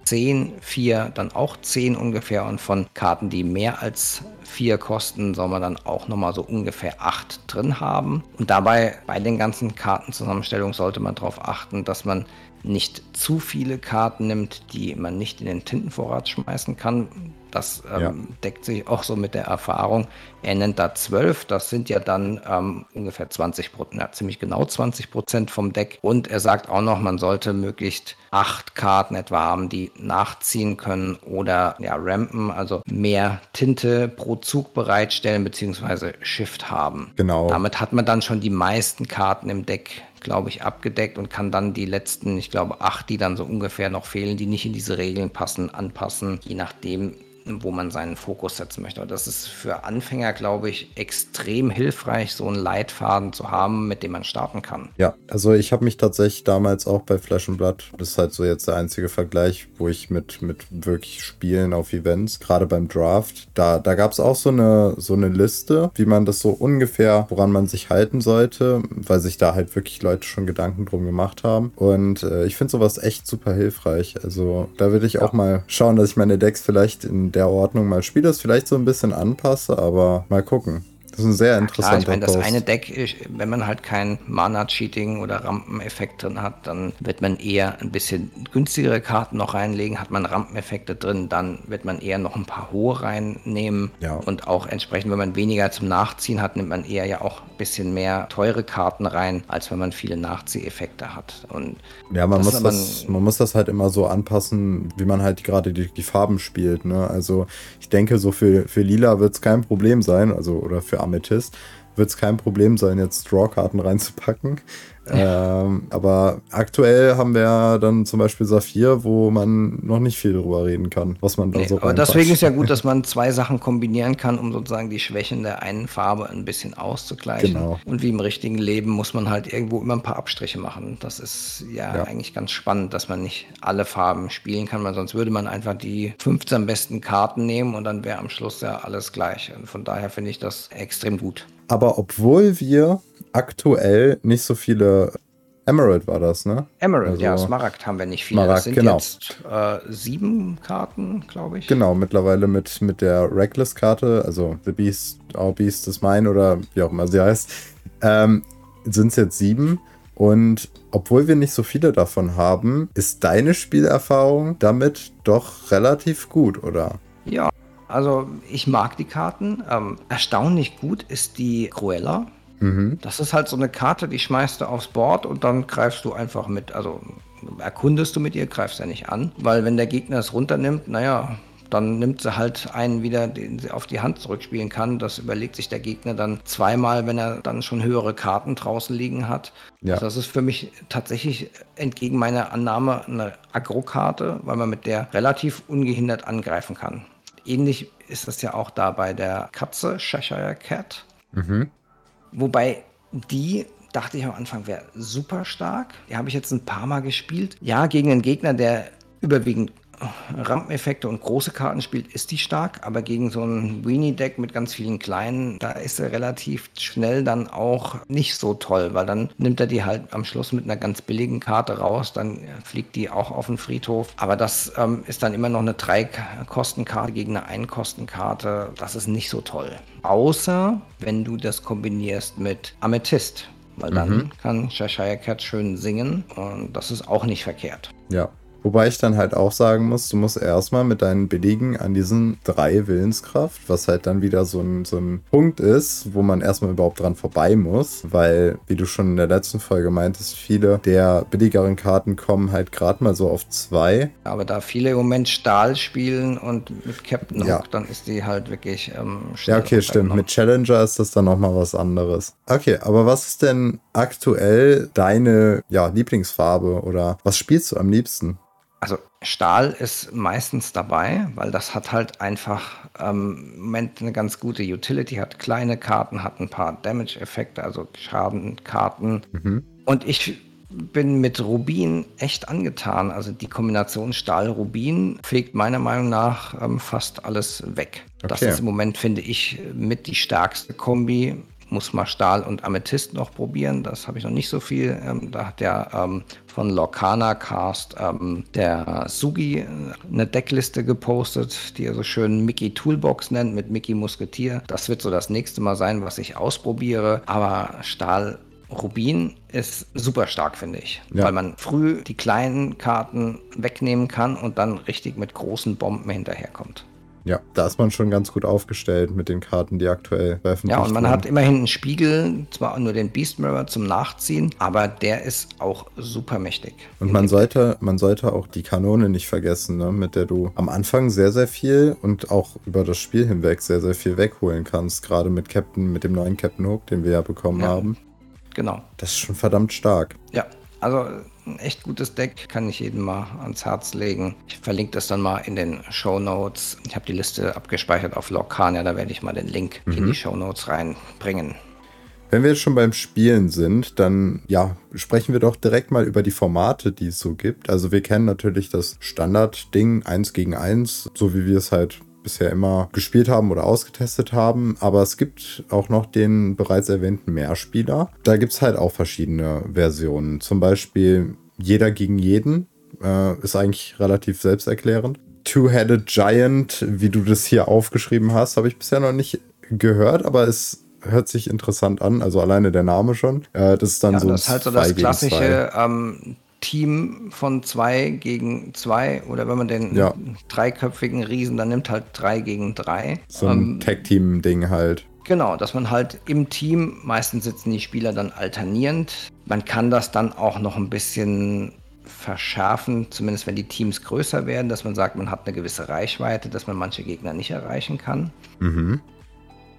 10, 4, dann auch 10 ungefähr und von Karten, die mehr als 4 kosten, soll man dann auch nochmal so ungefähr 8 drin haben. Und dabei bei den ganzen Kartenzusammenstellungen sollte man darauf achten, dass man nicht zu viele Karten nimmt, die man nicht in den Tintenvorrat schmeißen kann. Das ähm, ja. deckt sich auch so mit der Erfahrung. Er nennt da 12, das sind ja dann ähm, ungefähr 20 Prozent, ja, ziemlich genau 20 Prozent vom Deck. Und er sagt auch noch, man sollte möglichst acht Karten etwa haben, die nachziehen können oder ja, rampen, also mehr Tinte pro Zug bereitstellen bzw. Shift haben. Genau. Damit hat man dann schon die meisten Karten im Deck glaube ich, abgedeckt und kann dann die letzten, ich glaube, acht, die dann so ungefähr noch fehlen, die nicht in diese Regeln passen, anpassen, je nachdem, wo man seinen Fokus setzen möchte. Und das ist für Anfänger, glaube ich, extrem hilfreich, so einen Leitfaden zu haben, mit dem man starten kann. Ja, also ich habe mich tatsächlich damals auch bei Flash and Blood, das ist halt so jetzt der einzige Vergleich, wo ich mit, mit wirklich Spielen auf Events, gerade beim Draft, da, da gab es auch so eine, so eine Liste, wie man das so ungefähr, woran man sich halten sollte, weil sich da halt wirklich Leute schon Gedanken drum gemacht haben. Und äh, ich finde sowas echt super hilfreich. Also da würde ich ja. auch mal schauen, dass ich meine Decks vielleicht in der Ordnung mal spiele, das vielleicht so ein bisschen anpasse, aber mal gucken. Das ist ein sehr interessanter ja, klar, ich meine, das eine Deck, wenn man halt kein Mana-Cheating oder Rampeneffekt drin hat, dann wird man eher ein bisschen günstigere Karten noch reinlegen. Hat man Rampeneffekte drin, dann wird man eher noch ein paar hohe reinnehmen. Ja. Und auch entsprechend, wenn man weniger zum Nachziehen hat, nimmt man eher ja auch ein bisschen mehr teure Karten rein, als wenn man viele Nachzieheffekte hat. Und ja, man muss, das, man muss das halt immer so anpassen, wie man halt gerade die, die Farben spielt. Ne? Also ich denke, so für, für Lila wird es kein Problem sein, also oder für Amethyst, wird es kein Problem sein, jetzt Draw-Karten reinzupacken. Ja. Ähm, aber aktuell haben wir dann zum Beispiel Saphir, wo man noch nicht viel drüber reden kann, was man da nee, so Aber deswegen ist ja gut, dass man zwei Sachen kombinieren kann, um sozusagen die Schwächen der einen Farbe ein bisschen auszugleichen. Genau. Und wie im richtigen Leben muss man halt irgendwo immer ein paar Abstriche machen. Das ist ja, ja. eigentlich ganz spannend, dass man nicht alle Farben spielen kann, weil sonst würde man einfach die 15 besten Karten nehmen und dann wäre am Schluss ja alles gleich. Und von daher finde ich das extrem gut. Aber obwohl wir aktuell nicht so viele Emerald war das, ne? Emerald, also, ja, Smaragd haben wir nicht viele. Smaragd, das sind genau. jetzt äh, sieben Karten, glaube ich. Genau, mittlerweile mit, mit der Reckless-Karte, also The Beast, Our Beast is Mine oder wie auch immer sie heißt, ähm, sind es jetzt sieben. Und obwohl wir nicht so viele davon haben, ist deine Spielerfahrung damit doch relativ gut, oder? Ja, also ich mag die Karten. Ähm, erstaunlich gut ist die Cruella. Mhm. Das ist halt so eine Karte, die schmeißt du aufs Board und dann greifst du einfach mit, also erkundest du mit ihr, greifst ja nicht an. Weil wenn der Gegner es runternimmt, naja, dann nimmt sie halt einen wieder, den sie auf die Hand zurückspielen kann. Das überlegt sich der Gegner dann zweimal, wenn er dann schon höhere Karten draußen liegen hat. Ja. Das ist für mich tatsächlich entgegen meiner Annahme eine Agro-Karte, weil man mit der relativ ungehindert angreifen kann. Ähnlich ist das ja auch da bei der Katze, Cheshire Cat. Mhm. Wobei die dachte ich am Anfang wäre super stark. Die habe ich jetzt ein paar Mal gespielt. Ja, gegen einen Gegner, der überwiegend Rampeneffekte und große Karten spielt, ist die stark, aber gegen so ein Weenie-Deck mit ganz vielen kleinen, da ist er relativ schnell dann auch nicht so toll, weil dann nimmt er die halt am Schluss mit einer ganz billigen Karte raus, dann fliegt die auch auf den Friedhof. Aber das ähm, ist dann immer noch eine Drei-Kostenkarte gegen eine Ein-Kostenkarte. Das ist nicht so toll. Außer wenn du das kombinierst mit Amethyst weil dann mhm. kann Cheshire Cat schön singen und das ist auch nicht verkehrt. Ja, Wobei ich dann halt auch sagen muss, du musst erstmal mit deinen Billigen an diesen drei Willenskraft, was halt dann wieder so ein, so ein Punkt ist, wo man erstmal überhaupt dran vorbei muss, weil, wie du schon in der letzten Folge meintest, viele der billigeren Karten kommen halt gerade mal so auf zwei. Aber da viele im Moment Stahl spielen und mit Captain Hook, ja. dann ist die halt wirklich ähm, Ja, okay, stimmt. Mit Challenger ist das dann nochmal was anderes. Okay, aber was ist denn aktuell deine ja, Lieblingsfarbe oder was spielst du am liebsten? Also Stahl ist meistens dabei, weil das hat halt einfach ähm, im Moment eine ganz gute Utility, hat kleine Karten, hat ein paar Damage-Effekte, also Schadenkarten. Mhm. Und ich bin mit Rubin echt angetan. Also die Kombination Stahl-Rubin fegt meiner Meinung nach ähm, fast alles weg. Okay. Das ist im Moment, finde ich, mit die stärkste Kombi muss mal Stahl und Amethyst noch probieren. Das habe ich noch nicht so viel. Ähm, da hat der ähm, von Lorcana Cast ähm, der Sugi äh, eine Deckliste gepostet, die er so schön Mickey Toolbox nennt mit Mickey Musketier. Das wird so das nächste Mal sein, was ich ausprobiere. Aber Stahl Rubin ist super stark, finde ich, ja. weil man früh die kleinen Karten wegnehmen kann und dann richtig mit großen Bomben hinterherkommt. Ja, da ist man schon ganz gut aufgestellt mit den Karten, die aktuell veröffentlicht Ja, und man werden. hat immerhin einen Spiegel, zwar nur den Beast Mirror zum Nachziehen, aber der ist auch super mächtig. Und man sollte, man sollte auch die Kanone nicht vergessen, ne, mit der du am Anfang sehr, sehr viel und auch über das Spiel hinweg sehr, sehr viel wegholen kannst. Gerade mit Captain, mit dem neuen Captain Hook, den wir ja bekommen ja, haben. Genau. Das ist schon verdammt stark. Ja, also ein echt gutes Deck, kann ich jedem mal ans Herz legen. Ich verlinke das dann mal in den Show Notes. Ich habe die Liste abgespeichert auf Lorcania, da werde ich mal den Link mhm. in die Show Notes reinbringen. Wenn wir jetzt schon beim Spielen sind, dann ja, sprechen wir doch direkt mal über die Formate, die es so gibt. Also wir kennen natürlich das Standard-Ding 1 gegen 1, so wie wir es halt bisher immer gespielt haben oder ausgetestet haben. Aber es gibt auch noch den bereits erwähnten Mehrspieler. Da gibt es halt auch verschiedene Versionen. Zum Beispiel jeder gegen jeden äh, ist eigentlich relativ selbsterklärend. Two-Headed Giant, wie du das hier aufgeschrieben hast, habe ich bisher noch nicht gehört, aber es hört sich interessant an. Also alleine der Name schon. Äh, das ist dann ja, so das ist halt so das klassische ähm, Team von zwei gegen zwei oder wenn man den ja. dreiköpfigen Riesen, dann nimmt halt drei gegen drei. So ein ähm, Tag-Team-Ding halt. Genau, dass man halt im Team, meistens sitzen die Spieler dann alternierend. Man kann das dann auch noch ein bisschen verschärfen, zumindest wenn die Teams größer werden, dass man sagt, man hat eine gewisse Reichweite, dass man manche Gegner nicht erreichen kann. Mhm.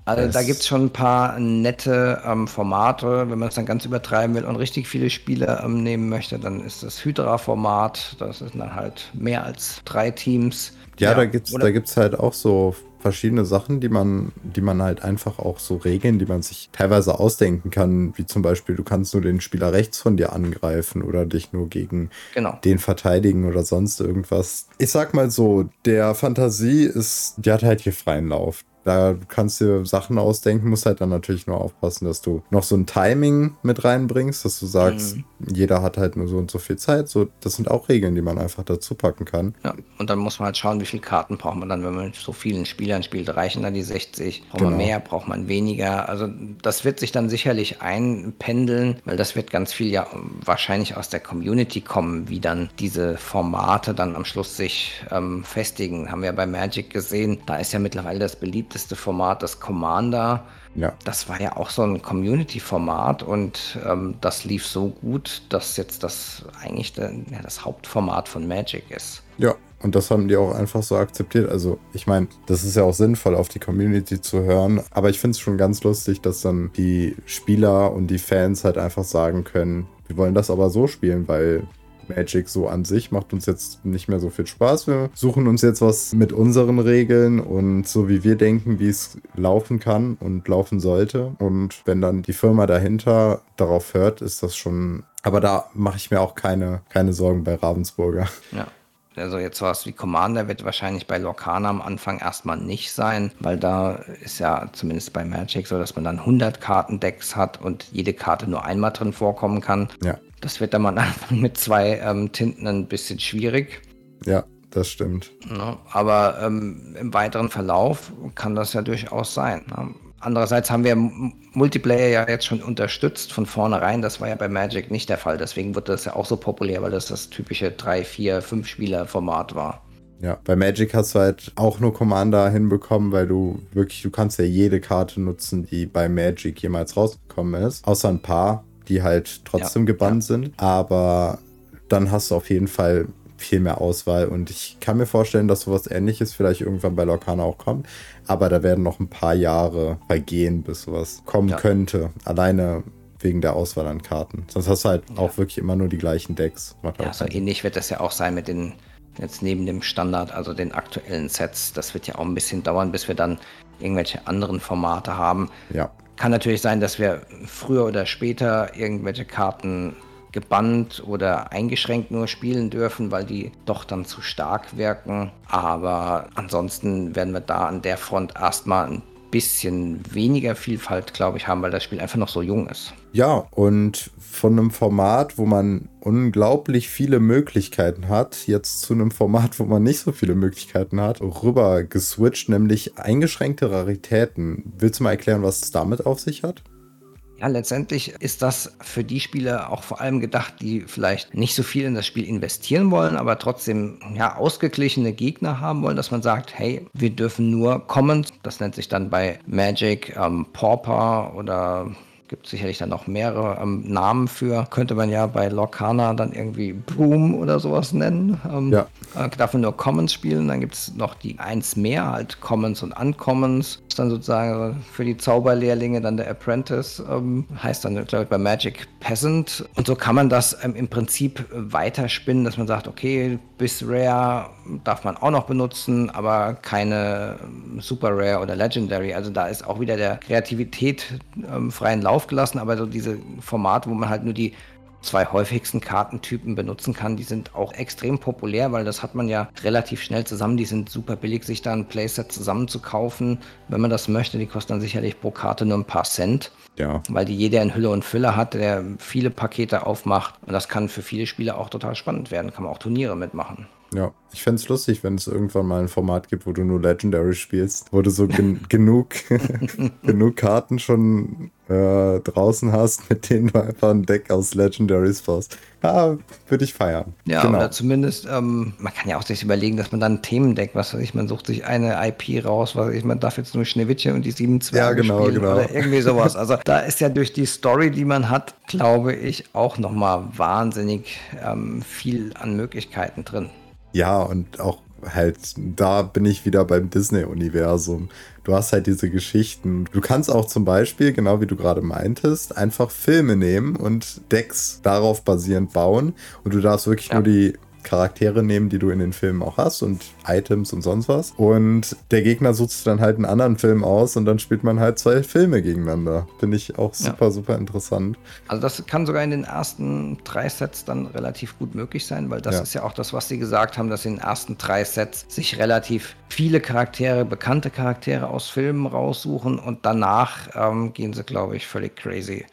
Also das da gibt es schon ein paar nette ähm, Formate. Wenn man es dann ganz übertreiben will und richtig viele Spieler ähm, nehmen möchte, dann ist das Hydra-Format. Das ist dann halt mehr als drei Teams. Ja, ja da gibt es da gibt's halt auch so verschiedene Sachen, die man, die man halt einfach auch so regeln, die man sich teilweise ausdenken kann, wie zum Beispiel, du kannst nur den Spieler rechts von dir angreifen oder dich nur gegen genau. den verteidigen oder sonst irgendwas. Ich sag mal so, der Fantasie ist, die hat halt hier freien Lauf. Da kannst du Sachen ausdenken, musst halt dann natürlich nur aufpassen, dass du noch so ein Timing mit reinbringst, dass du sagst, mhm. jeder hat halt nur so und so viel Zeit. So, das sind auch Regeln, die man einfach dazu packen kann. Ja, und dann muss man halt schauen, wie viele Karten braucht man dann, wenn man mit so vielen Spielern spielt. Reichen dann die 60? Braucht genau. man mehr? Braucht man weniger? Also das wird sich dann sicherlich einpendeln, weil das wird ganz viel ja wahrscheinlich aus der Community kommen, wie dann diese Formate dann am Schluss sich ähm, festigen. Haben wir bei Magic gesehen. Da ist ja mittlerweile das beliebt beliebteste Format, das Commander. Ja. Das war ja auch so ein Community-Format und ähm, das lief so gut, dass jetzt das eigentlich der, ja, das Hauptformat von Magic ist. Ja, und das haben die auch einfach so akzeptiert. Also, ich meine, das ist ja auch sinnvoll, auf die Community zu hören. Aber ich finde es schon ganz lustig, dass dann die Spieler und die Fans halt einfach sagen können, wir wollen das aber so spielen, weil Magic so an sich macht uns jetzt nicht mehr so viel Spaß. Wir suchen uns jetzt was mit unseren Regeln und so wie wir denken, wie es laufen kann und laufen sollte. Und wenn dann die Firma dahinter darauf hört, ist das schon. Aber da mache ich mir auch keine, keine Sorgen bei Ravensburger. Ja. Also jetzt sowas wie Commander wird wahrscheinlich bei Lorcana am Anfang erstmal nicht sein, weil da ist ja zumindest bei Magic so, dass man dann 100 Kartendecks hat und jede Karte nur einmal drin vorkommen kann. Ja. Das wird dann am Anfang mit zwei ähm, Tinten ein bisschen schwierig. Ja, das stimmt. Ja, aber ähm, im weiteren Verlauf kann das ja durchaus sein. Ja. Andererseits haben wir Multiplayer ja jetzt schon unterstützt von vornherein. Das war ja bei Magic nicht der Fall. Deswegen wurde das ja auch so populär, weil das das typische 3, 4, 5 Spieler-Format war. Ja, bei Magic hast du halt auch nur Commander hinbekommen, weil du wirklich, du kannst ja jede Karte nutzen, die bei Magic jemals rausgekommen ist. Außer ein paar die halt trotzdem ja, gebannt ja. sind. Aber dann hast du auf jeden Fall viel mehr Auswahl und ich kann mir vorstellen, dass sowas ähnliches vielleicht irgendwann bei Lorcana auch kommt, aber da werden noch ein paar Jahre vergehen, bis sowas kommen ja. könnte. Alleine wegen der Auswahl an Karten. Sonst hast du halt ja. auch wirklich immer nur die gleichen Decks. ja, so ähnlich wird das ja auch sein mit den, jetzt neben dem Standard, also den aktuellen Sets. Das wird ja auch ein bisschen dauern, bis wir dann irgendwelche anderen Formate haben. Ja. Kann natürlich sein, dass wir früher oder später irgendwelche Karten gebannt oder eingeschränkt nur spielen dürfen, weil die doch dann zu stark wirken. Aber ansonsten werden wir da an der Front erstmal ein bisschen weniger Vielfalt, glaube ich, haben, weil das Spiel einfach noch so jung ist. Ja, und von einem Format, wo man unglaublich viele Möglichkeiten hat, jetzt zu einem Format, wo man nicht so viele Möglichkeiten hat, rüber geswitcht, nämlich eingeschränkte Raritäten. Willst du mal erklären, was es damit auf sich hat? Ja, letztendlich ist das für die Spieler auch vor allem gedacht, die vielleicht nicht so viel in das Spiel investieren wollen, aber trotzdem ja, ausgeglichene Gegner haben wollen, dass man sagt, hey, wir dürfen nur Commons, das nennt sich dann bei Magic ähm, Pauper oder gibt sicherlich dann noch mehrere ähm, Namen für. Könnte man ja bei Lorcana dann irgendwie Boom oder sowas nennen. Ähm, ja. Äh, darf man nur Commons spielen. Dann gibt es noch die eins mehr, halt Commons und Uncommons. Ist dann sozusagen für die Zauberlehrlinge dann der Apprentice. Ähm, heißt dann, glaube ich, bei Magic Peasant. Und so kann man das ähm, im Prinzip weiterspinnen, dass man sagt, okay, bis Rare darf man auch noch benutzen, aber keine ähm, Super Rare oder Legendary. Also da ist auch wieder der Kreativität ähm, freien Lauf aufgelassen, aber so diese Formate, wo man halt nur die zwei häufigsten Kartentypen benutzen kann, die sind auch extrem populär, weil das hat man ja relativ schnell zusammen. Die sind super billig, sich da ein Playset zusammen zu kaufen, wenn man das möchte. Die kosten dann sicherlich pro Karte nur ein paar Cent. Ja. Weil die jeder in Hülle und Fülle hat, der viele Pakete aufmacht. Und das kann für viele Spieler auch total spannend werden. Kann man auch Turniere mitmachen. Ja, ich fände es lustig, wenn es irgendwann mal ein Format gibt, wo du nur Legendary spielst, wo du so gen genug, genug Karten schon äh, draußen hast, mit denen du einfach ein Deck aus Legendaries baust. Ja, würde ich feiern. Ja, genau. oder zumindest, ähm, man kann ja auch sich überlegen, dass man dann ein Themendeck, was weiß ich, man sucht sich eine IP raus, was weiß ich, man darf jetzt nur Schneewittchen und die sieben Zwerge ja, genau, spielen genau. oder irgendwie sowas. Also da ist ja durch die Story, die man hat, glaube ich, auch nochmal wahnsinnig ähm, viel an Möglichkeiten drin. Ja, und auch halt, da bin ich wieder beim Disney-Universum. Du hast halt diese Geschichten. Du kannst auch zum Beispiel, genau wie du gerade meintest, einfach Filme nehmen und Decks darauf basierend bauen. Und du darfst wirklich ja. nur die Charaktere nehmen, die du in den Filmen auch hast und Items und sonst was. Und der Gegner sucht sich dann halt einen anderen Film aus und dann spielt man halt zwei Filme gegeneinander. Finde ich auch super, ja. super interessant. Also das kann sogar in den ersten drei Sets dann relativ gut möglich sein, weil das ja. ist ja auch das, was sie gesagt haben, dass in den ersten drei Sets sich relativ viele Charaktere, bekannte Charaktere aus Filmen raussuchen und danach ähm, gehen sie, glaube ich, völlig crazy.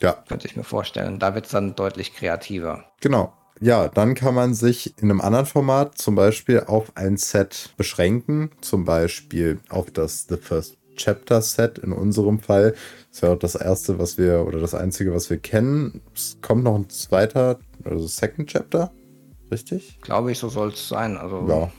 Ja. Könnte ich mir vorstellen. Da wird es dann deutlich kreativer. Genau ja, dann kann man sich in einem anderen Format zum Beispiel auf ein Set beschränken, zum Beispiel auf das The First Chapter Set in unserem Fall. Das ist ja auch das erste, was wir oder das einzige, was wir kennen. Es kommt noch ein zweiter, also Second Chapter, richtig? Glaube ich, so soll es sein. Also ja.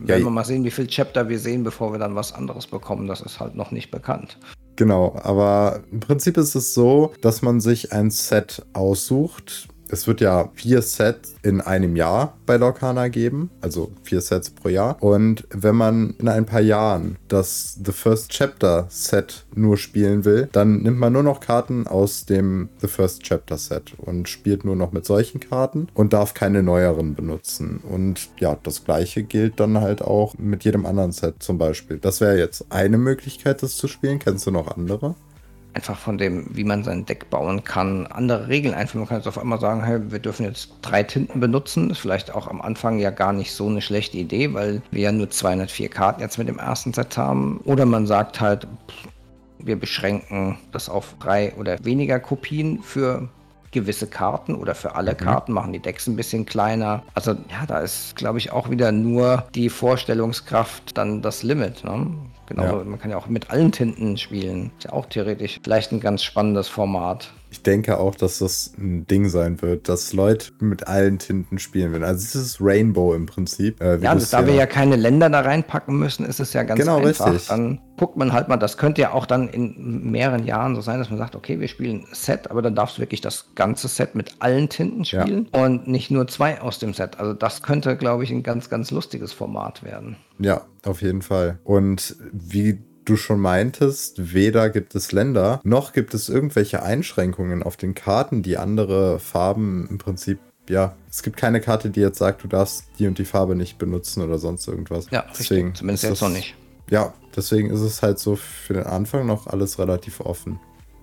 werden ja, wir mal sehen, wie viele Chapter wir sehen, bevor wir dann was anderes bekommen. Das ist halt noch nicht bekannt. Genau, aber im Prinzip ist es so, dass man sich ein Set aussucht, es wird ja vier Sets in einem Jahr bei Lorcana geben, also vier Sets pro Jahr. Und wenn man in ein paar Jahren das The First Chapter Set nur spielen will, dann nimmt man nur noch Karten aus dem The First Chapter Set und spielt nur noch mit solchen Karten und darf keine neueren benutzen. Und ja, das gleiche gilt dann halt auch mit jedem anderen Set zum Beispiel. Das wäre jetzt eine Möglichkeit, das zu spielen. Kennst du noch andere? Einfach von dem, wie man sein Deck bauen kann, andere Regeln einführen. Man kann jetzt auf einmal sagen, hey, wir dürfen jetzt drei Tinten benutzen. Ist vielleicht auch am Anfang ja gar nicht so eine schlechte Idee, weil wir ja nur 204 Karten jetzt mit dem ersten Set haben. Oder man sagt halt, wir beschränken das auf drei oder weniger Kopien für gewisse Karten oder für alle mhm. Karten, machen die Decks ein bisschen kleiner. Also ja, da ist, glaube ich, auch wieder nur die Vorstellungskraft dann das Limit. Ne? Genau, ja. man kann ja auch mit allen Tinten spielen. Ist ja auch theoretisch vielleicht ein ganz spannendes Format ich denke auch, dass das ein Ding sein wird, dass Leute mit allen Tinten spielen werden. Also es ist Rainbow im Prinzip. Äh, ja, also da wir ja keine Länder da reinpacken müssen, ist es ja ganz genau, einfach. Richtig. Dann guckt man halt mal, das könnte ja auch dann in mehreren Jahren so sein, dass man sagt, okay, wir spielen Set, aber dann darfst du wirklich das ganze Set mit allen Tinten spielen ja. und nicht nur zwei aus dem Set. Also das könnte, glaube ich, ein ganz, ganz lustiges Format werden. Ja, auf jeden Fall. Und wie du schon meintest, weder gibt es Länder, noch gibt es irgendwelche Einschränkungen auf den Karten, die andere Farben im Prinzip ja, es gibt keine Karte, die jetzt sagt, du darfst die und die Farbe nicht benutzen oder sonst irgendwas. Ja, deswegen richtig. zumindest jetzt noch nicht. Ja, deswegen ist es halt so für den Anfang noch alles relativ offen.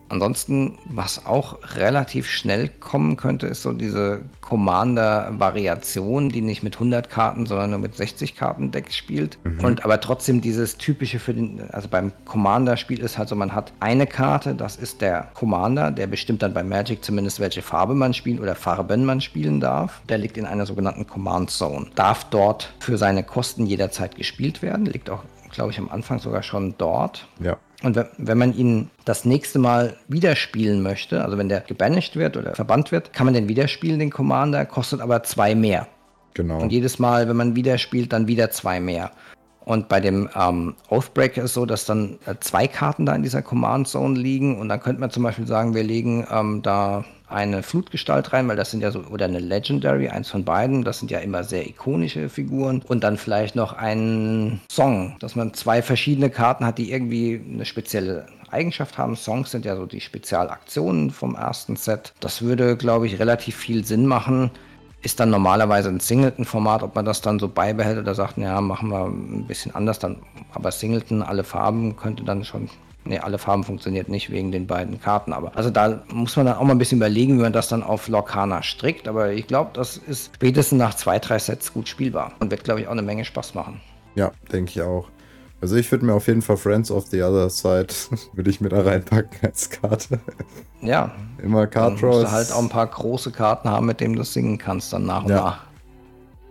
Ansonsten, was auch relativ schnell kommen könnte, ist so diese Commander-Variation, die nicht mit 100 Karten, sondern nur mit 60 Karten Deck spielt. Mhm. Und aber trotzdem dieses typische für den, also beim Commander-Spiel ist halt so, man hat eine Karte, das ist der Commander, der bestimmt dann bei Magic zumindest, welche Farbe man spielt oder Farben man spielen darf. Der liegt in einer sogenannten Command Zone. Darf dort für seine Kosten jederzeit gespielt werden, liegt auch glaube ich, am Anfang sogar schon dort. Ja. Und wenn man ihn das nächste Mal wieder spielen möchte, also wenn der gebanished wird oder verbannt wird, kann man den wieder spielen, den Commander, kostet aber zwei mehr. Genau. Und jedes Mal, wenn man wieder spielt, dann wieder zwei mehr. Und bei dem ähm, Oathbreaker ist es so, dass dann äh, zwei Karten da in dieser Command Zone liegen. Und dann könnte man zum Beispiel sagen, wir legen ähm, da eine Flutgestalt rein, weil das sind ja so, oder eine Legendary, eins von beiden, das sind ja immer sehr ikonische Figuren. Und dann vielleicht noch einen Song, dass man zwei verschiedene Karten hat, die irgendwie eine spezielle Eigenschaft haben. Songs sind ja so die Spezialaktionen vom ersten Set. Das würde, glaube ich, relativ viel Sinn machen. Ist dann normalerweise ein Singleton-Format, ob man das dann so beibehält oder sagt, ja, machen wir ein bisschen anders, dann, aber Singleton, alle Farben könnte dann schon Ne, alle Farben funktioniert nicht wegen den beiden Karten, aber also da muss man dann auch mal ein bisschen überlegen, wie man das dann auf Lorcana strickt. Aber ich glaube, das ist spätestens nach zwei, drei Sets gut spielbar und wird, glaube ich, auch eine Menge Spaß machen. Ja, denke ich auch. Also ich würde mir auf jeden Fall Friends of the Other Side würde ich mir da reinpacken als Karte. Ja. Immer Card Draws. Du halt auch ein paar große Karten haben, mit denen du singen kannst dann nach und ja. nach.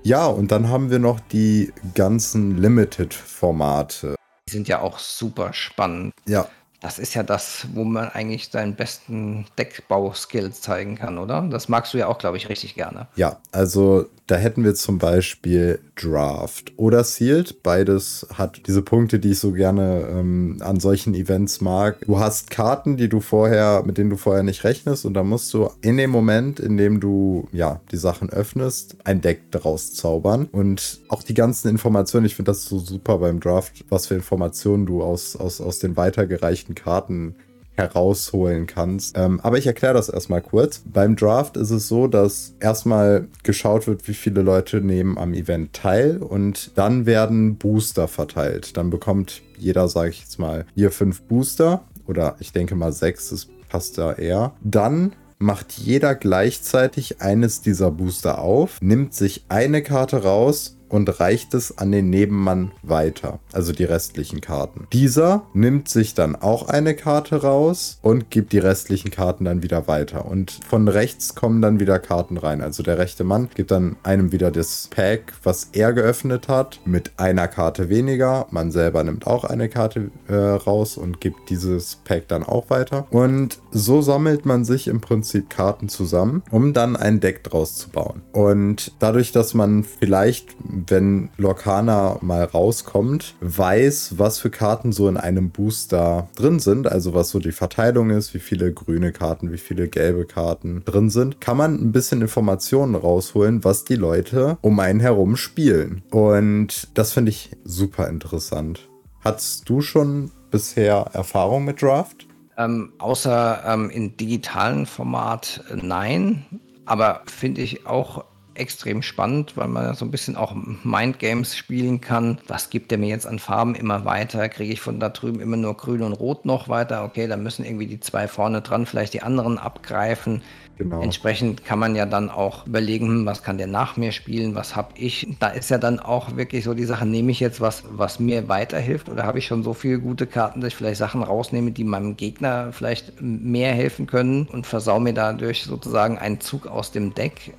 Ja, und dann haben wir noch die ganzen Limited-Formate. Die sind ja auch super spannend. Ja. Das ist ja das, wo man eigentlich seinen besten Deckbau-Skills zeigen kann, oder? Das magst du ja auch, glaube ich, richtig gerne. Ja, also da hätten wir zum Beispiel Draft oder Sealed. Beides hat diese Punkte, die ich so gerne ähm, an solchen Events mag. Du hast Karten, die du vorher, mit denen du vorher nicht rechnest, und da musst du in dem Moment, in dem du ja die Sachen öffnest, ein Deck daraus zaubern. Und auch die ganzen Informationen, ich finde das so super beim Draft, was für Informationen du aus, aus, aus den weitergereichten Karten herausholen kannst. Ähm, aber ich erkläre das erstmal kurz. Beim Draft ist es so, dass erstmal geschaut wird, wie viele Leute nehmen am Event teil und dann werden Booster verteilt. Dann bekommt jeder, sage ich jetzt mal, hier fünf Booster oder ich denke mal sechs, das passt da eher. Dann macht jeder gleichzeitig eines dieser Booster auf, nimmt sich eine Karte raus und reicht es an den Nebenmann weiter, also die restlichen Karten. Dieser nimmt sich dann auch eine Karte raus und gibt die restlichen Karten dann wieder weiter. Und von rechts kommen dann wieder Karten rein. Also der rechte Mann gibt dann einem wieder das Pack, was er geöffnet hat, mit einer Karte weniger. Man selber nimmt auch eine Karte äh, raus und gibt dieses Pack dann auch weiter. Und so sammelt man sich im Prinzip Karten zusammen, um dann ein Deck draus zu bauen. Und dadurch, dass man vielleicht wenn Lorcana mal rauskommt, weiß, was für Karten so in einem Booster drin sind, also was so die Verteilung ist, wie viele grüne Karten, wie viele gelbe Karten drin sind, kann man ein bisschen Informationen rausholen, was die Leute um einen herum spielen. Und das finde ich super interessant. Hattest du schon bisher Erfahrung mit Draft? Ähm, außer ähm, in digitalen Format äh, nein. Aber finde ich auch extrem spannend, weil man so ein bisschen auch Mindgames spielen kann. Was gibt der mir jetzt an Farben immer weiter? Kriege ich von da drüben immer nur grün und rot noch weiter? Okay, dann müssen irgendwie die zwei vorne dran vielleicht die anderen abgreifen. Genau. Entsprechend kann man ja dann auch überlegen, hm, was kann der nach mir spielen, was habe ich. Da ist ja dann auch wirklich so die Sache, nehme ich jetzt was, was mir weiterhilft oder habe ich schon so viele gute Karten, dass ich vielleicht Sachen rausnehme, die meinem Gegner vielleicht mehr helfen können und versau mir dadurch sozusagen einen Zug aus dem Deck.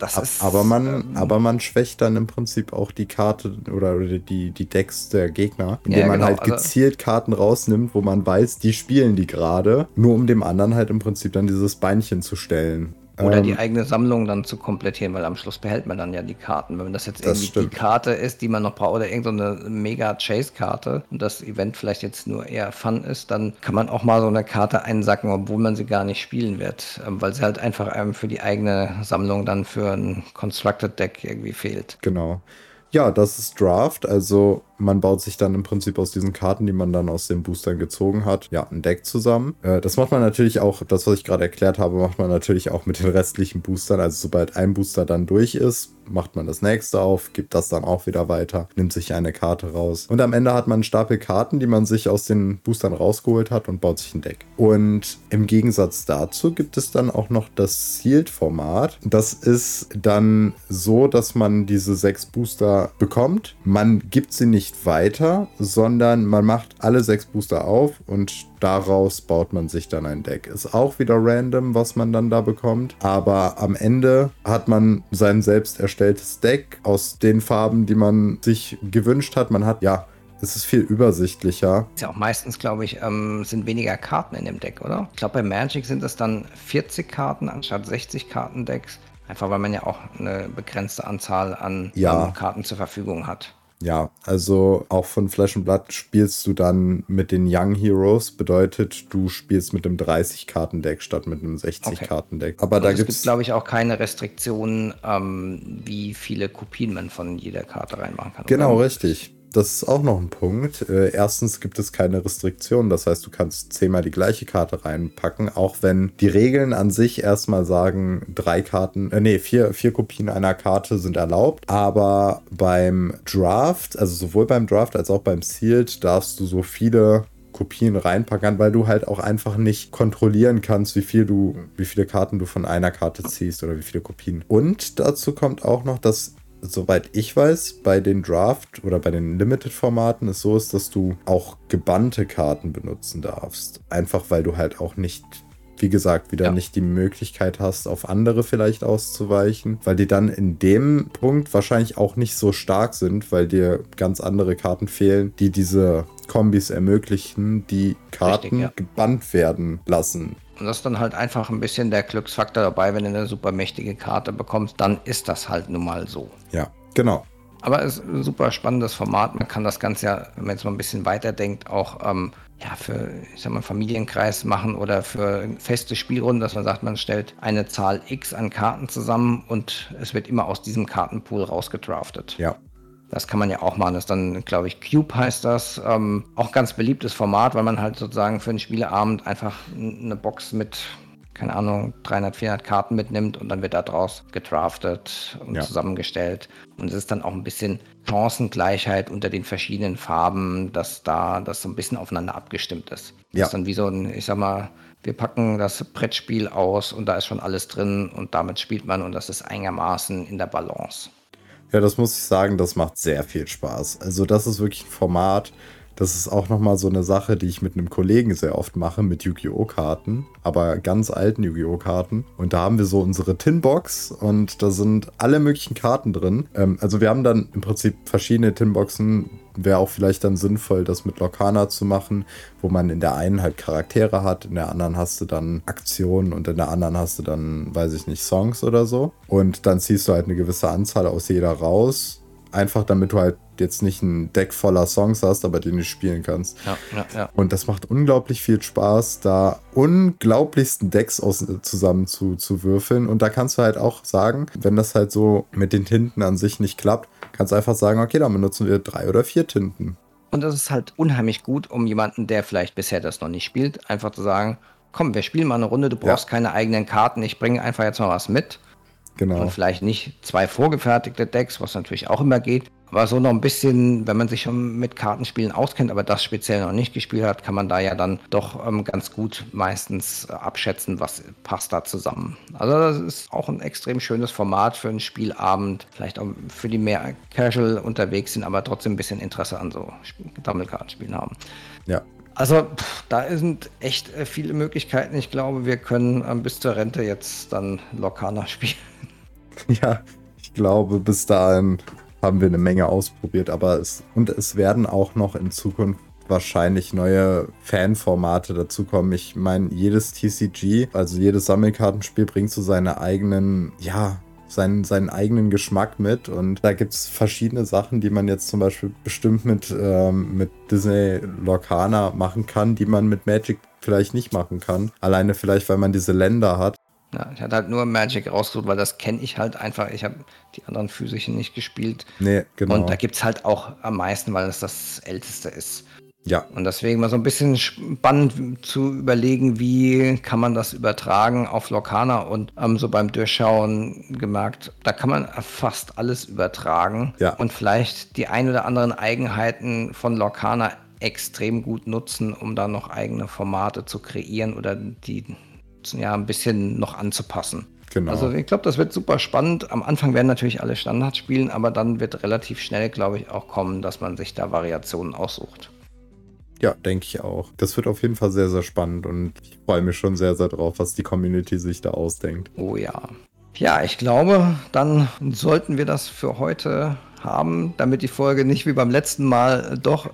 Das ist, aber, man, ähm, aber man schwächt dann im Prinzip auch die Karte oder, die, die Decks der Gegner, indem ja, man genau, halt also gezielt Karten rausnimmt, wo man weiß, die spielen die gerade, nur um dem anderen halt im Prinzip dann dieses Beinchen zu stellen. Oder ähm, die eigene Sammlung dann zu komplettieren, weil am Schluss behält man dann ja die Karten. Wenn das jetzt irgendwie das die Karte ist, die man noch braucht, oder irgendeine so mega Chase-Karte und das Event vielleicht jetzt nur eher Fun ist, dann kann man auch mal so eine Karte einsacken, obwohl man sie gar nicht spielen wird, ähm, weil sie halt einfach einem für die eigene Sammlung dann für ein Constructed Deck irgendwie fehlt. Genau. Ja, das ist Draft. Also man baut sich dann im Prinzip aus diesen Karten, die man dann aus den Boostern gezogen hat, ja, ein Deck zusammen. Äh, das macht man natürlich auch, das, was ich gerade erklärt habe, macht man natürlich auch mit den restlichen Boostern. Also sobald ein Booster dann durch ist, macht man das nächste auf, gibt das dann auch wieder weiter, nimmt sich eine Karte raus. Und am Ende hat man einen Stapel Karten, die man sich aus den Boostern rausgeholt hat und baut sich ein Deck. Und im Gegensatz dazu gibt es dann auch noch das Sealed-Format. Das ist dann so, dass man diese sechs Booster bekommt. Man gibt sie nicht weiter, sondern man macht alle sechs Booster auf und daraus baut man sich dann ein Deck. Ist auch wieder random, was man dann da bekommt. Aber am Ende hat man sein selbst erstelltes Deck aus den Farben, die man sich gewünscht hat. Man hat ja es ist viel übersichtlicher. Ist ja auch meistens, glaube ich, ähm, sind weniger Karten in dem Deck, oder? Ich glaube, bei Magic sind es dann 40 Karten anstatt 60 Kartendecks. Einfach weil man ja auch eine begrenzte Anzahl an ja. ähm, Karten zur Verfügung hat. Ja, also auch von Flash and Blood spielst du dann mit den Young Heroes, bedeutet, du spielst mit einem 30-Karten-Deck statt mit einem 60-Karten-Deck. Okay. Aber Und da es gibt glaube ich, auch keine Restriktionen, ähm, wie viele Kopien man von jeder Karte reinmachen kann. Genau, oder? richtig das ist auch noch ein Punkt. Äh, erstens gibt es keine Restriktionen. Das heißt, du kannst zehnmal die gleiche Karte reinpacken, auch wenn die Regeln an sich erstmal sagen, drei Karten, äh, nee, vier, vier Kopien einer Karte sind erlaubt. Aber beim Draft, also sowohl beim Draft als auch beim Sealed, darfst du so viele Kopien reinpacken, weil du halt auch einfach nicht kontrollieren kannst, wie viel du, wie viele Karten du von einer Karte ziehst oder wie viele Kopien. Und dazu kommt auch noch, dass soweit ich weiß, bei den Draft oder bei den Limited-Formaten es so ist, dass du auch gebannte Karten benutzen darfst. Einfach weil du halt auch nicht wie gesagt, wieder ja. nicht die Möglichkeit hast, auf andere vielleicht auszuweichen, weil die dann in dem Punkt wahrscheinlich auch nicht so stark sind, weil dir ganz andere Karten fehlen, die diese Kombis ermöglichen, die Karten Richtig, ja. gebannt werden lassen. Und das ist dann halt einfach ein bisschen der Glücksfaktor dabei, wenn du eine super mächtige Karte bekommst, dann ist das halt nun mal so. Ja, genau. Aber es ist ein super spannendes Format. Man kann das Ganze ja, wenn man jetzt mal ein bisschen weiterdenkt, auch ähm, ja, für ich sag mal, Familienkreis machen oder für feste Spielrunden, dass man sagt, man stellt eine Zahl X an Karten zusammen und es wird immer aus diesem Kartenpool rausgedraftet. Ja. Das kann man ja auch machen. Das ist dann, glaube ich, Cube heißt das. Ähm, auch ganz beliebtes Format, weil man halt sozusagen für einen Spieleabend einfach eine Box mit keine Ahnung, 300, 400 Karten mitnimmt und dann wird da draus gedraftet und ja. zusammengestellt. Und es ist dann auch ein bisschen Chancengleichheit unter den verschiedenen Farben, dass da das so ein bisschen aufeinander abgestimmt ist. Das ja. ist dann wie so ein, ich sag mal, wir packen das Brettspiel aus und da ist schon alles drin und damit spielt man und das ist einigermaßen in der Balance. Ja, das muss ich sagen, das macht sehr viel Spaß. Also das ist wirklich ein Format, das ist auch nochmal so eine Sache, die ich mit einem Kollegen sehr oft mache, mit Yu-Gi-Oh! Karten, aber ganz alten Yu-Gi-Oh! Karten. Und da haben wir so unsere Tinbox und da sind alle möglichen Karten drin. Ähm, also wir haben dann im Prinzip verschiedene Tinboxen. Wäre auch vielleicht dann sinnvoll, das mit Lokana zu machen, wo man in der einen halt Charaktere hat, in der anderen hast du dann Aktionen und in der anderen hast du dann, weiß ich nicht, Songs oder so. Und dann ziehst du halt eine gewisse Anzahl aus jeder raus. Einfach damit du halt jetzt nicht ein Deck voller Songs hast, aber den du spielen kannst. Ja, ja, ja. Und das macht unglaublich viel Spaß, da unglaublichsten Decks aus, zusammen zu, zu würfeln. Und da kannst du halt auch sagen, wenn das halt so mit den Tinten an sich nicht klappt, kannst du einfach sagen, okay, dann benutzen wir drei oder vier Tinten. Und das ist halt unheimlich gut, um jemanden, der vielleicht bisher das noch nicht spielt, einfach zu sagen, komm, wir spielen mal eine Runde, du brauchst ja. keine eigenen Karten, ich bringe einfach jetzt mal was mit. Genau. Und vielleicht nicht zwei vorgefertigte Decks, was natürlich auch immer geht, aber so noch ein bisschen, wenn man sich schon mit Kartenspielen auskennt, aber das speziell noch nicht gespielt hat, kann man da ja dann doch ähm, ganz gut meistens äh, abschätzen, was passt da zusammen. Also das ist auch ein extrem schönes Format für einen Spielabend, vielleicht auch für die mehr casual unterwegs sind, aber trotzdem ein bisschen Interesse an so Sammelkartenspielen haben. Ja. Also pff, da sind echt äh, viele Möglichkeiten. Ich glaube, wir können ähm, bis zur Rente jetzt dann Lokana spielen. Ja, ich glaube, bis dahin haben wir eine Menge ausprobiert, aber es und es werden auch noch in Zukunft wahrscheinlich neue Fanformate dazukommen. Ich meine, jedes TCG, also jedes Sammelkartenspiel bringt so seine eigenen, ja, seinen, seinen eigenen Geschmack mit. Und da gibt es verschiedene Sachen, die man jetzt zum Beispiel bestimmt mit, ähm, mit Disney Lorcana machen kann, die man mit Magic vielleicht nicht machen kann. Alleine vielleicht, weil man diese Länder hat. Ja, ich hatte halt nur Magic rausgesucht, weil das kenne ich halt einfach. Ich habe die anderen physischen nicht gespielt. Nee, genau. Und da gibt es halt auch am meisten, weil es das älteste ist. Ja. Und deswegen mal so ein bisschen spannend zu überlegen, wie kann man das übertragen auf Lokana und ähm, so beim Durchschauen gemerkt, da kann man fast alles übertragen ja. und vielleicht die ein oder anderen Eigenheiten von Lokana extrem gut nutzen, um da noch eigene Formate zu kreieren oder die ja, ein bisschen noch anzupassen. Genau. Also ich glaube, das wird super spannend. Am Anfang werden natürlich alle Standards spielen, aber dann wird relativ schnell, glaube ich, auch kommen, dass man sich da Variationen aussucht. Ja, denke ich auch. Das wird auf jeden Fall sehr, sehr spannend und ich freue mich schon sehr, sehr drauf, was die Community sich da ausdenkt. Oh ja. Ja, ich glaube, dann sollten wir das für heute haben, damit die Folge nicht wie beim letzten Mal doch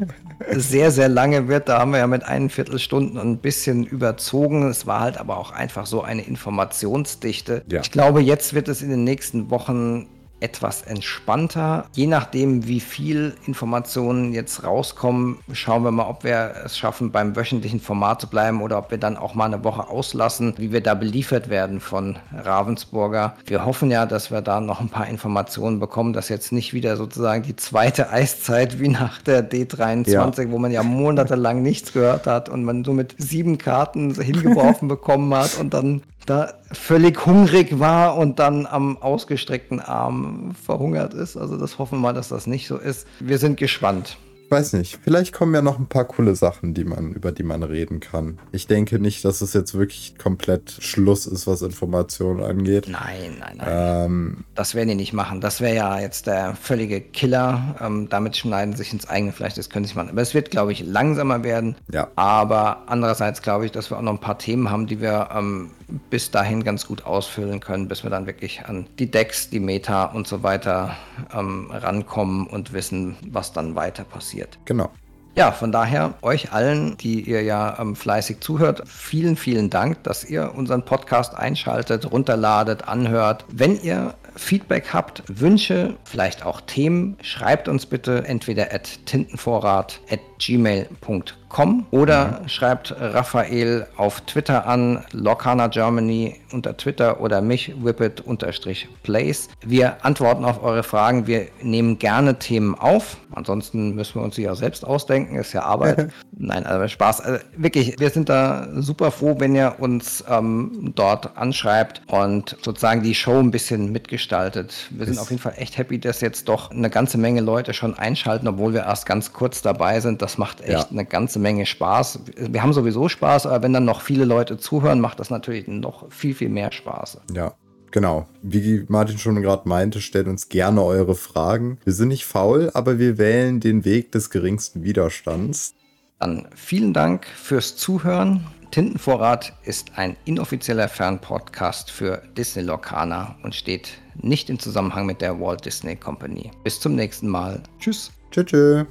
sehr, sehr lange wird. Da haben wir ja mit einen Viertelstunden ein bisschen überzogen. Es war halt aber auch einfach so eine Informationsdichte. Ja. Ich glaube, jetzt wird es in den nächsten Wochen etwas entspannter. Je nachdem, wie viel Informationen jetzt rauskommen, schauen wir mal, ob wir es schaffen, beim wöchentlichen Format zu bleiben oder ob wir dann auch mal eine Woche auslassen, wie wir da beliefert werden von Ravensburger. Wir hoffen ja, dass wir da noch ein paar Informationen bekommen, dass jetzt nicht wieder sozusagen die zweite Eiszeit wie nach der D23, ja. wo man ja monatelang nichts gehört hat und man so mit sieben Karten hingeworfen bekommen hat und dann da völlig hungrig war und dann am ausgestreckten Arm verhungert ist. Also das hoffen wir mal, dass das nicht so ist. Wir sind gespannt. weiß nicht, vielleicht kommen ja noch ein paar coole Sachen, die man, über die man reden kann. Ich denke nicht, dass es jetzt wirklich komplett Schluss ist, was Informationen angeht. Nein, nein, nein. Ähm, das werden die nicht machen. Das wäre ja jetzt der völlige Killer. Ähm, damit schneiden sich ins eigene Fleisch, das können sie nicht machen. Aber es wird, glaube ich, langsamer werden. Ja. Aber andererseits glaube ich, dass wir auch noch ein paar Themen haben, die wir ähm, bis dahin ganz gut ausfüllen können, bis wir dann wirklich an die Decks, die Meta und so weiter ähm, rankommen und wissen, was dann weiter passiert. Genau. Ja, von daher euch allen, die ihr ja ähm, fleißig zuhört, vielen, vielen Dank, dass ihr unseren Podcast einschaltet, runterladet, anhört. Wenn ihr Feedback habt, Wünsche, vielleicht auch Themen, schreibt uns bitte entweder at tintenvorrat at gmail.com oder mhm. schreibt Raphael auf Twitter an, Lokana Germany unter Twitter oder mich, whippet-place. Wir antworten auf eure Fragen. Wir nehmen gerne Themen auf. Ansonsten müssen wir uns sie ja selbst ausdenken. Ist ja Arbeit. Nein, also Spaß. Also wirklich, wir sind da super froh, wenn ihr uns ähm, dort anschreibt und sozusagen die Show ein bisschen mitgestaltet. Wir sind auf jeden Fall echt happy, dass jetzt doch eine ganze Menge Leute schon einschalten, obwohl wir erst ganz kurz dabei sind. Das macht echt ja. eine ganze Menge Spaß. Wir haben sowieso Spaß, aber wenn dann noch viele Leute zuhören, macht das natürlich noch viel, viel mehr Spaß. Ja, Genau, wie Martin schon gerade meinte, stellt uns gerne eure Fragen. Wir sind nicht faul, aber wir wählen den Weg des geringsten Widerstands. Dann vielen Dank fürs Zuhören. Tintenvorrat ist ein inoffizieller Fernpodcast für Disney Lorcaner und steht nicht im Zusammenhang mit der Walt Disney Company. Bis zum nächsten Mal. Tschüss. Tschüss. tschüss.